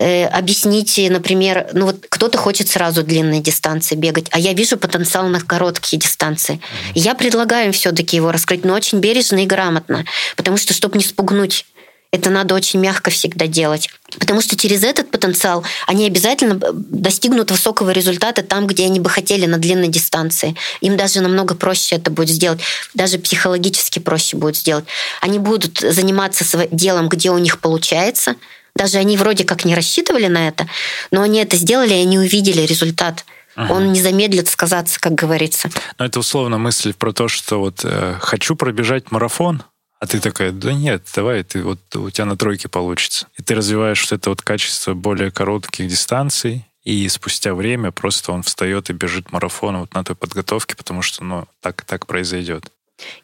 э, объясните, например, ну вот кто-то хочет сразу длинные дистанции бегать, а я вижу потенциал на короткие дистанции. Mm-hmm. я предлагаю им все-таки его раскрыть, но очень бережно и грамотно, потому что, чтобы не спугнуть это надо очень мягко всегда делать. Потому что через этот потенциал они обязательно достигнут высокого результата там, где они бы хотели на длинной дистанции. Им даже намного проще это будет сделать. Даже психологически проще будет сделать. Они будут заниматься делом, где у них получается – даже они вроде как не рассчитывали на это, но они это сделали, и они увидели результат. Ага. Он не замедлит сказаться, как говорится. Но это условно мысль про то, что вот э, хочу пробежать марафон, а ты такая, да нет, давай, ты вот у тебя на тройке получится. И ты развиваешь вот это вот качество более коротких дистанций, и спустя время просто он встает и бежит марафон вот на той подготовке, потому что, ну, так так произойдет.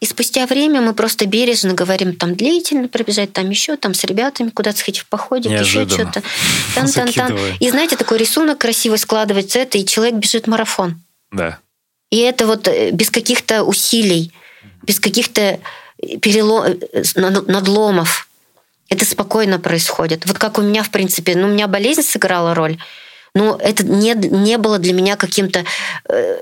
И спустя время мы просто бережно говорим, там длительно пробежать, там еще, там с ребятами куда-то сходить в походе, еще что-то. Там, там, там. И знаете, такой рисунок красивый складывается это, и человек бежит марафон. Да. И это вот э, без каких-то усилий, без каких-то перелом, э, надломов. Это спокойно происходит. Вот как у меня, в принципе, ну, у меня болезнь сыграла роль, но это не, не было для меня каким-то э,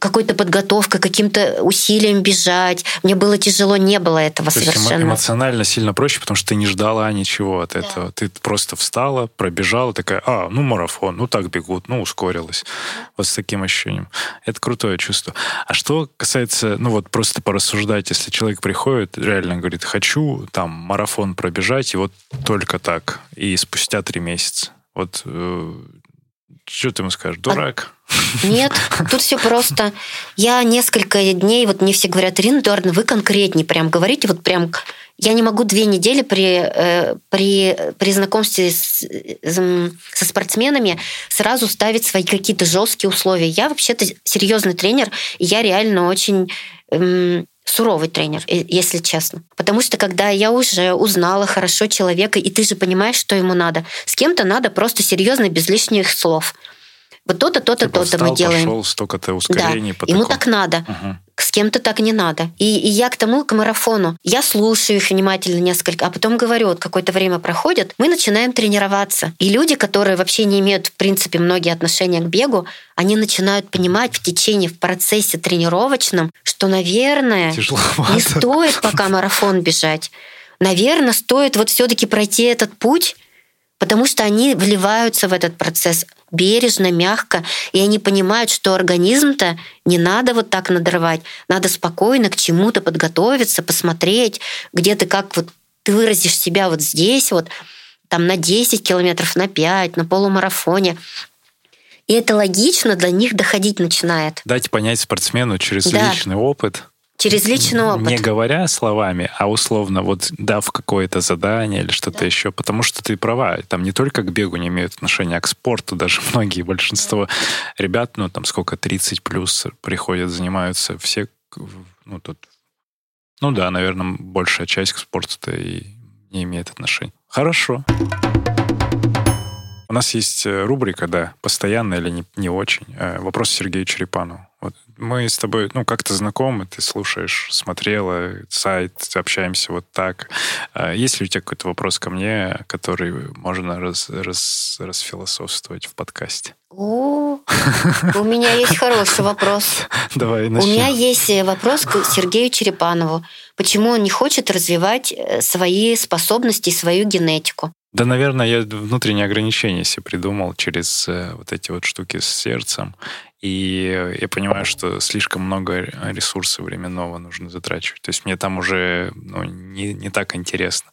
какой-то подготовкой, каким-то усилием бежать. Мне было тяжело, не было этого То совершенно. Есть эмоционально сильно проще, потому что ты не ждала ничего от этого. Да. Ты просто встала, пробежала, такая, а, ну марафон, ну так бегут, ну ускорилась. Вот с таким ощущением. Это крутое чувство. А что касается, ну вот просто порассуждать, если человек приходит, реально говорит, хочу там марафон пробежать, и вот только так, и спустя три месяца. Вот э, что ты ему скажешь? Дурак? А... Нет, тут все просто. Я несколько дней, вот мне все говорят, Ирина Эдуардовна, вы конкретнее прям говорите, вот прям я не могу две недели при, э, при, при знакомстве с, со спортсменами сразу ставить свои какие-то жесткие условия. Я вообще-то серьезный тренер, и я реально очень эм, суровый тренер, если честно. Потому что когда я уже узнала хорошо человека, и ты же понимаешь, что ему надо, с кем-то надо просто серьезно, без лишних слов. Вот то-то, то-то, типа то-то мы делаем. Пошел, столько-то ускорений. Да, ему так надо. Угу. С кем-то так не надо. И, и я к тому, к марафону, я слушаю их внимательно несколько, а потом говорю, вот какое-то время проходит, мы начинаем тренироваться. И люди, которые вообще не имеют, в принципе, многие отношения к бегу, они начинают понимать в течение, в процессе тренировочном, что, наверное, Тяжеловато. не стоит пока марафон бежать. Наверное, стоит вот все-таки пройти этот путь, потому что они вливаются в этот процесс бережно, мягко, и они понимают, что организм-то не надо вот так надрывать, надо спокойно к чему-то подготовиться, посмотреть, где ты как вот ты выразишь себя вот здесь вот, там на 10 километров, на 5, на полумарафоне. И это логично для них доходить начинает. Дайте понять спортсмену через да. личный опыт, Через личный опыт. Не говоря словами, а условно вот дав какое-то задание или что-то да. еще, потому что ты права, там не только к бегу не имеют отношения, а к спорту даже многие, большинство ребят, ну там сколько, 30 плюс приходят, занимаются, все, ну тут, ну да, наверное, большая часть к спорту-то и не имеет отношения. Хорошо. У нас есть э, рубрика, да, постоянно или не, не очень. Э, вопрос Сергею Черепанову. Мы с тобой, ну, как-то знакомы, ты слушаешь, смотрела сайт, общаемся вот так. Э, есть ли у тебя какой-то вопрос ко мне, который можно раз, раз, расфилософствовать в подкасте? О, у меня есть хороший вопрос. Давай начнем. У меня есть вопрос к Сергею Черепанову. Почему он не хочет развивать свои способности, свою генетику? Да, наверное, я внутренние ограничения себе придумал через э, вот эти вот штуки с сердцем. И я понимаю, что слишком много ресурсов временного нужно затрачивать. То есть мне там уже ну, не, не так интересно.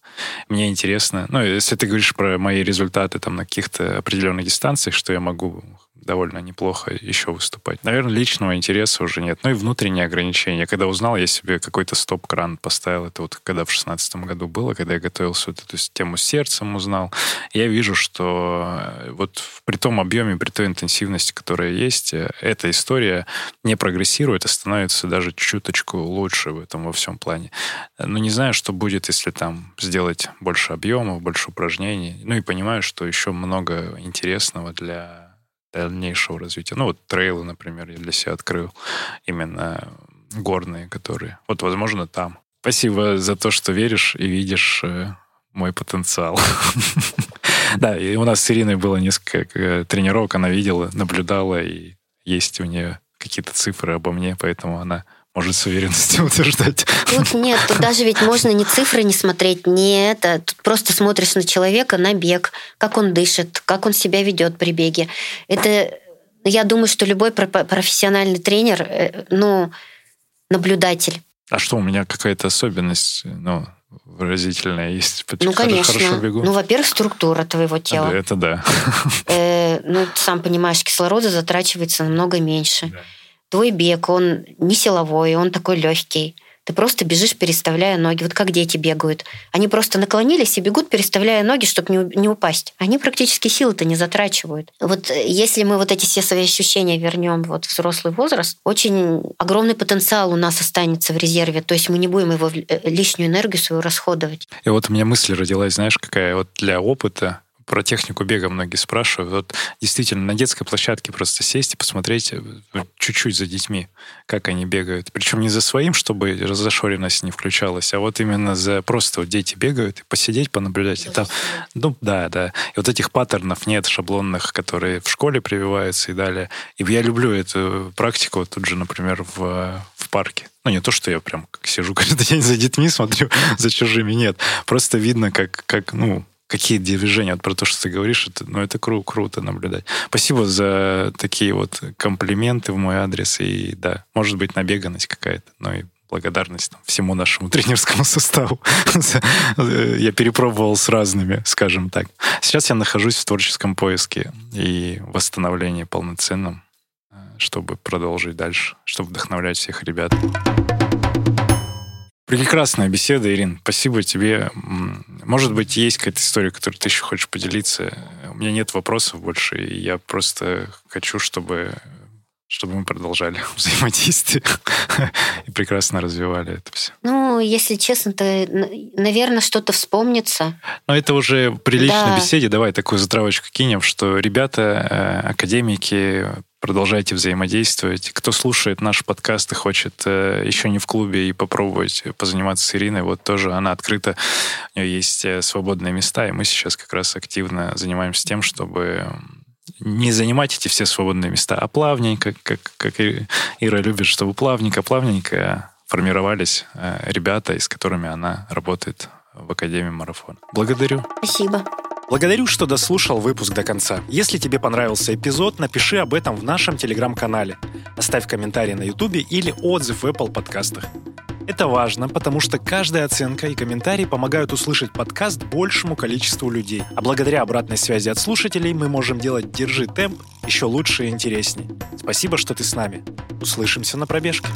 Мне интересно, ну, если ты говоришь про мои результаты там на каких-то определенных дистанциях, что я могу довольно неплохо еще выступать. Наверное, личного интереса уже нет. Ну и внутренние ограничения. Когда узнал, я себе какой-то стоп-кран поставил. Это вот когда в шестнадцатом году было, когда я готовился вот эту тему с сердцем узнал. Я вижу, что э, вот при том объеме, при той интенсивности, которая есть, э, эта история не прогрессирует, а становится даже чуточку лучше в этом во всем плане. Но не знаю, что будет, если там сделать больше объемов, больше упражнений. Ну и понимаю, что еще много интересного для дальнейшего развития. Ну, вот трейлы, например, я для себя открыл именно горные, которые... Вот, возможно, там. Спасибо за то, что веришь и видишь э, мой потенциал. Да, и у нас с Ириной было несколько э, тренировок, она видела, наблюдала, и есть у нее какие-то цифры обо мне, поэтому она может с уверенностью утверждать. Тут нет, тут даже ведь можно ни цифры не смотреть, не это. Тут просто смотришь на человека, на бег, как он дышит, как он себя ведет при беге. Это, я думаю, что любой профессиональный тренер, э, ну, наблюдатель. А что, у меня какая-то особенность, ну, выразительная есть? Ну, конечно. бегу? Ну, во-первых, структура твоего тела. Да, это да. Э, ну, сам понимаешь, кислорода затрачивается намного меньше. Да твой бег, он не силовой, он такой легкий. Ты просто бежишь, переставляя ноги. Вот как дети бегают. Они просто наклонились и бегут, переставляя ноги, чтобы не, не упасть. Они практически силы-то не затрачивают. Вот э, если мы вот эти все свои ощущения вернем вот в взрослый возраст, очень огромный потенциал у нас останется в резерве. То есть мы не будем его э, лишнюю энергию свою расходовать. И вот у меня мысль родилась, знаешь, какая вот для опыта про технику бега многие спрашивают. Вот действительно, на детской площадке просто сесть и посмотреть э, чуть-чуть за детьми, как они бегают. Причем не за своим, чтобы разошоренность не включалась, а вот именно за просто вот дети бегают, и посидеть, понаблюдать. И там, ну, да, да. И вот этих паттернов нет шаблонных, которые в школе прививаются и далее. И я люблю эту практику вот тут же, например, в, в парке. Ну, не то, что я прям сижу каждый день за детьми, смотрю за чужими, нет. Просто видно, как, как ну, какие движения, вот про то, что ты говоришь, это, ну, это кру- круто наблюдать. Спасибо за такие вот комплименты в мой адрес, и да, может быть, набеганность какая-то, но и благодарность там, всему нашему тренерскому составу. я перепробовал с разными, скажем так. Сейчас я нахожусь в творческом поиске и восстановлении полноценном, э, чтобы продолжить дальше, чтобы вдохновлять всех ребят. Прекрасная беседа, Ирин. Спасибо тебе. Может быть, есть какая-то история, которую ты еще хочешь поделиться? У меня нет вопросов больше, и я просто хочу, чтобы, чтобы мы продолжали взаимодействие и прекрасно развивали это все. Ну, если честно, то, наверное, что-то вспомнится. Но это уже при личной да. беседе. Давай такую затравочку кинем, что ребята, э, академики, продолжайте взаимодействовать. Кто слушает наш подкаст и хочет э, еще не в клубе и попробовать позаниматься с Ириной, вот тоже она открыта, у нее есть э, свободные места, и мы сейчас как раз активно занимаемся тем, чтобы не занимать эти все свободные места, а плавненько, как, как Ира любит, чтобы плавненько, плавненько формировались э, ребята, с которыми она работает в Академии Марафон. Благодарю. Спасибо. Благодарю, что дослушал выпуск до конца. Если тебе понравился эпизод, напиши об этом в нашем телеграм-канале. Оставь комментарий на ютубе или отзыв в Apple подкастах. Это важно, потому что каждая оценка и комментарий помогают услышать подкаст большему количеству людей. А благодаря обратной связи от слушателей мы можем делать «Держи темп» еще лучше и интереснее. Спасибо, что ты с нами. Услышимся на пробежке.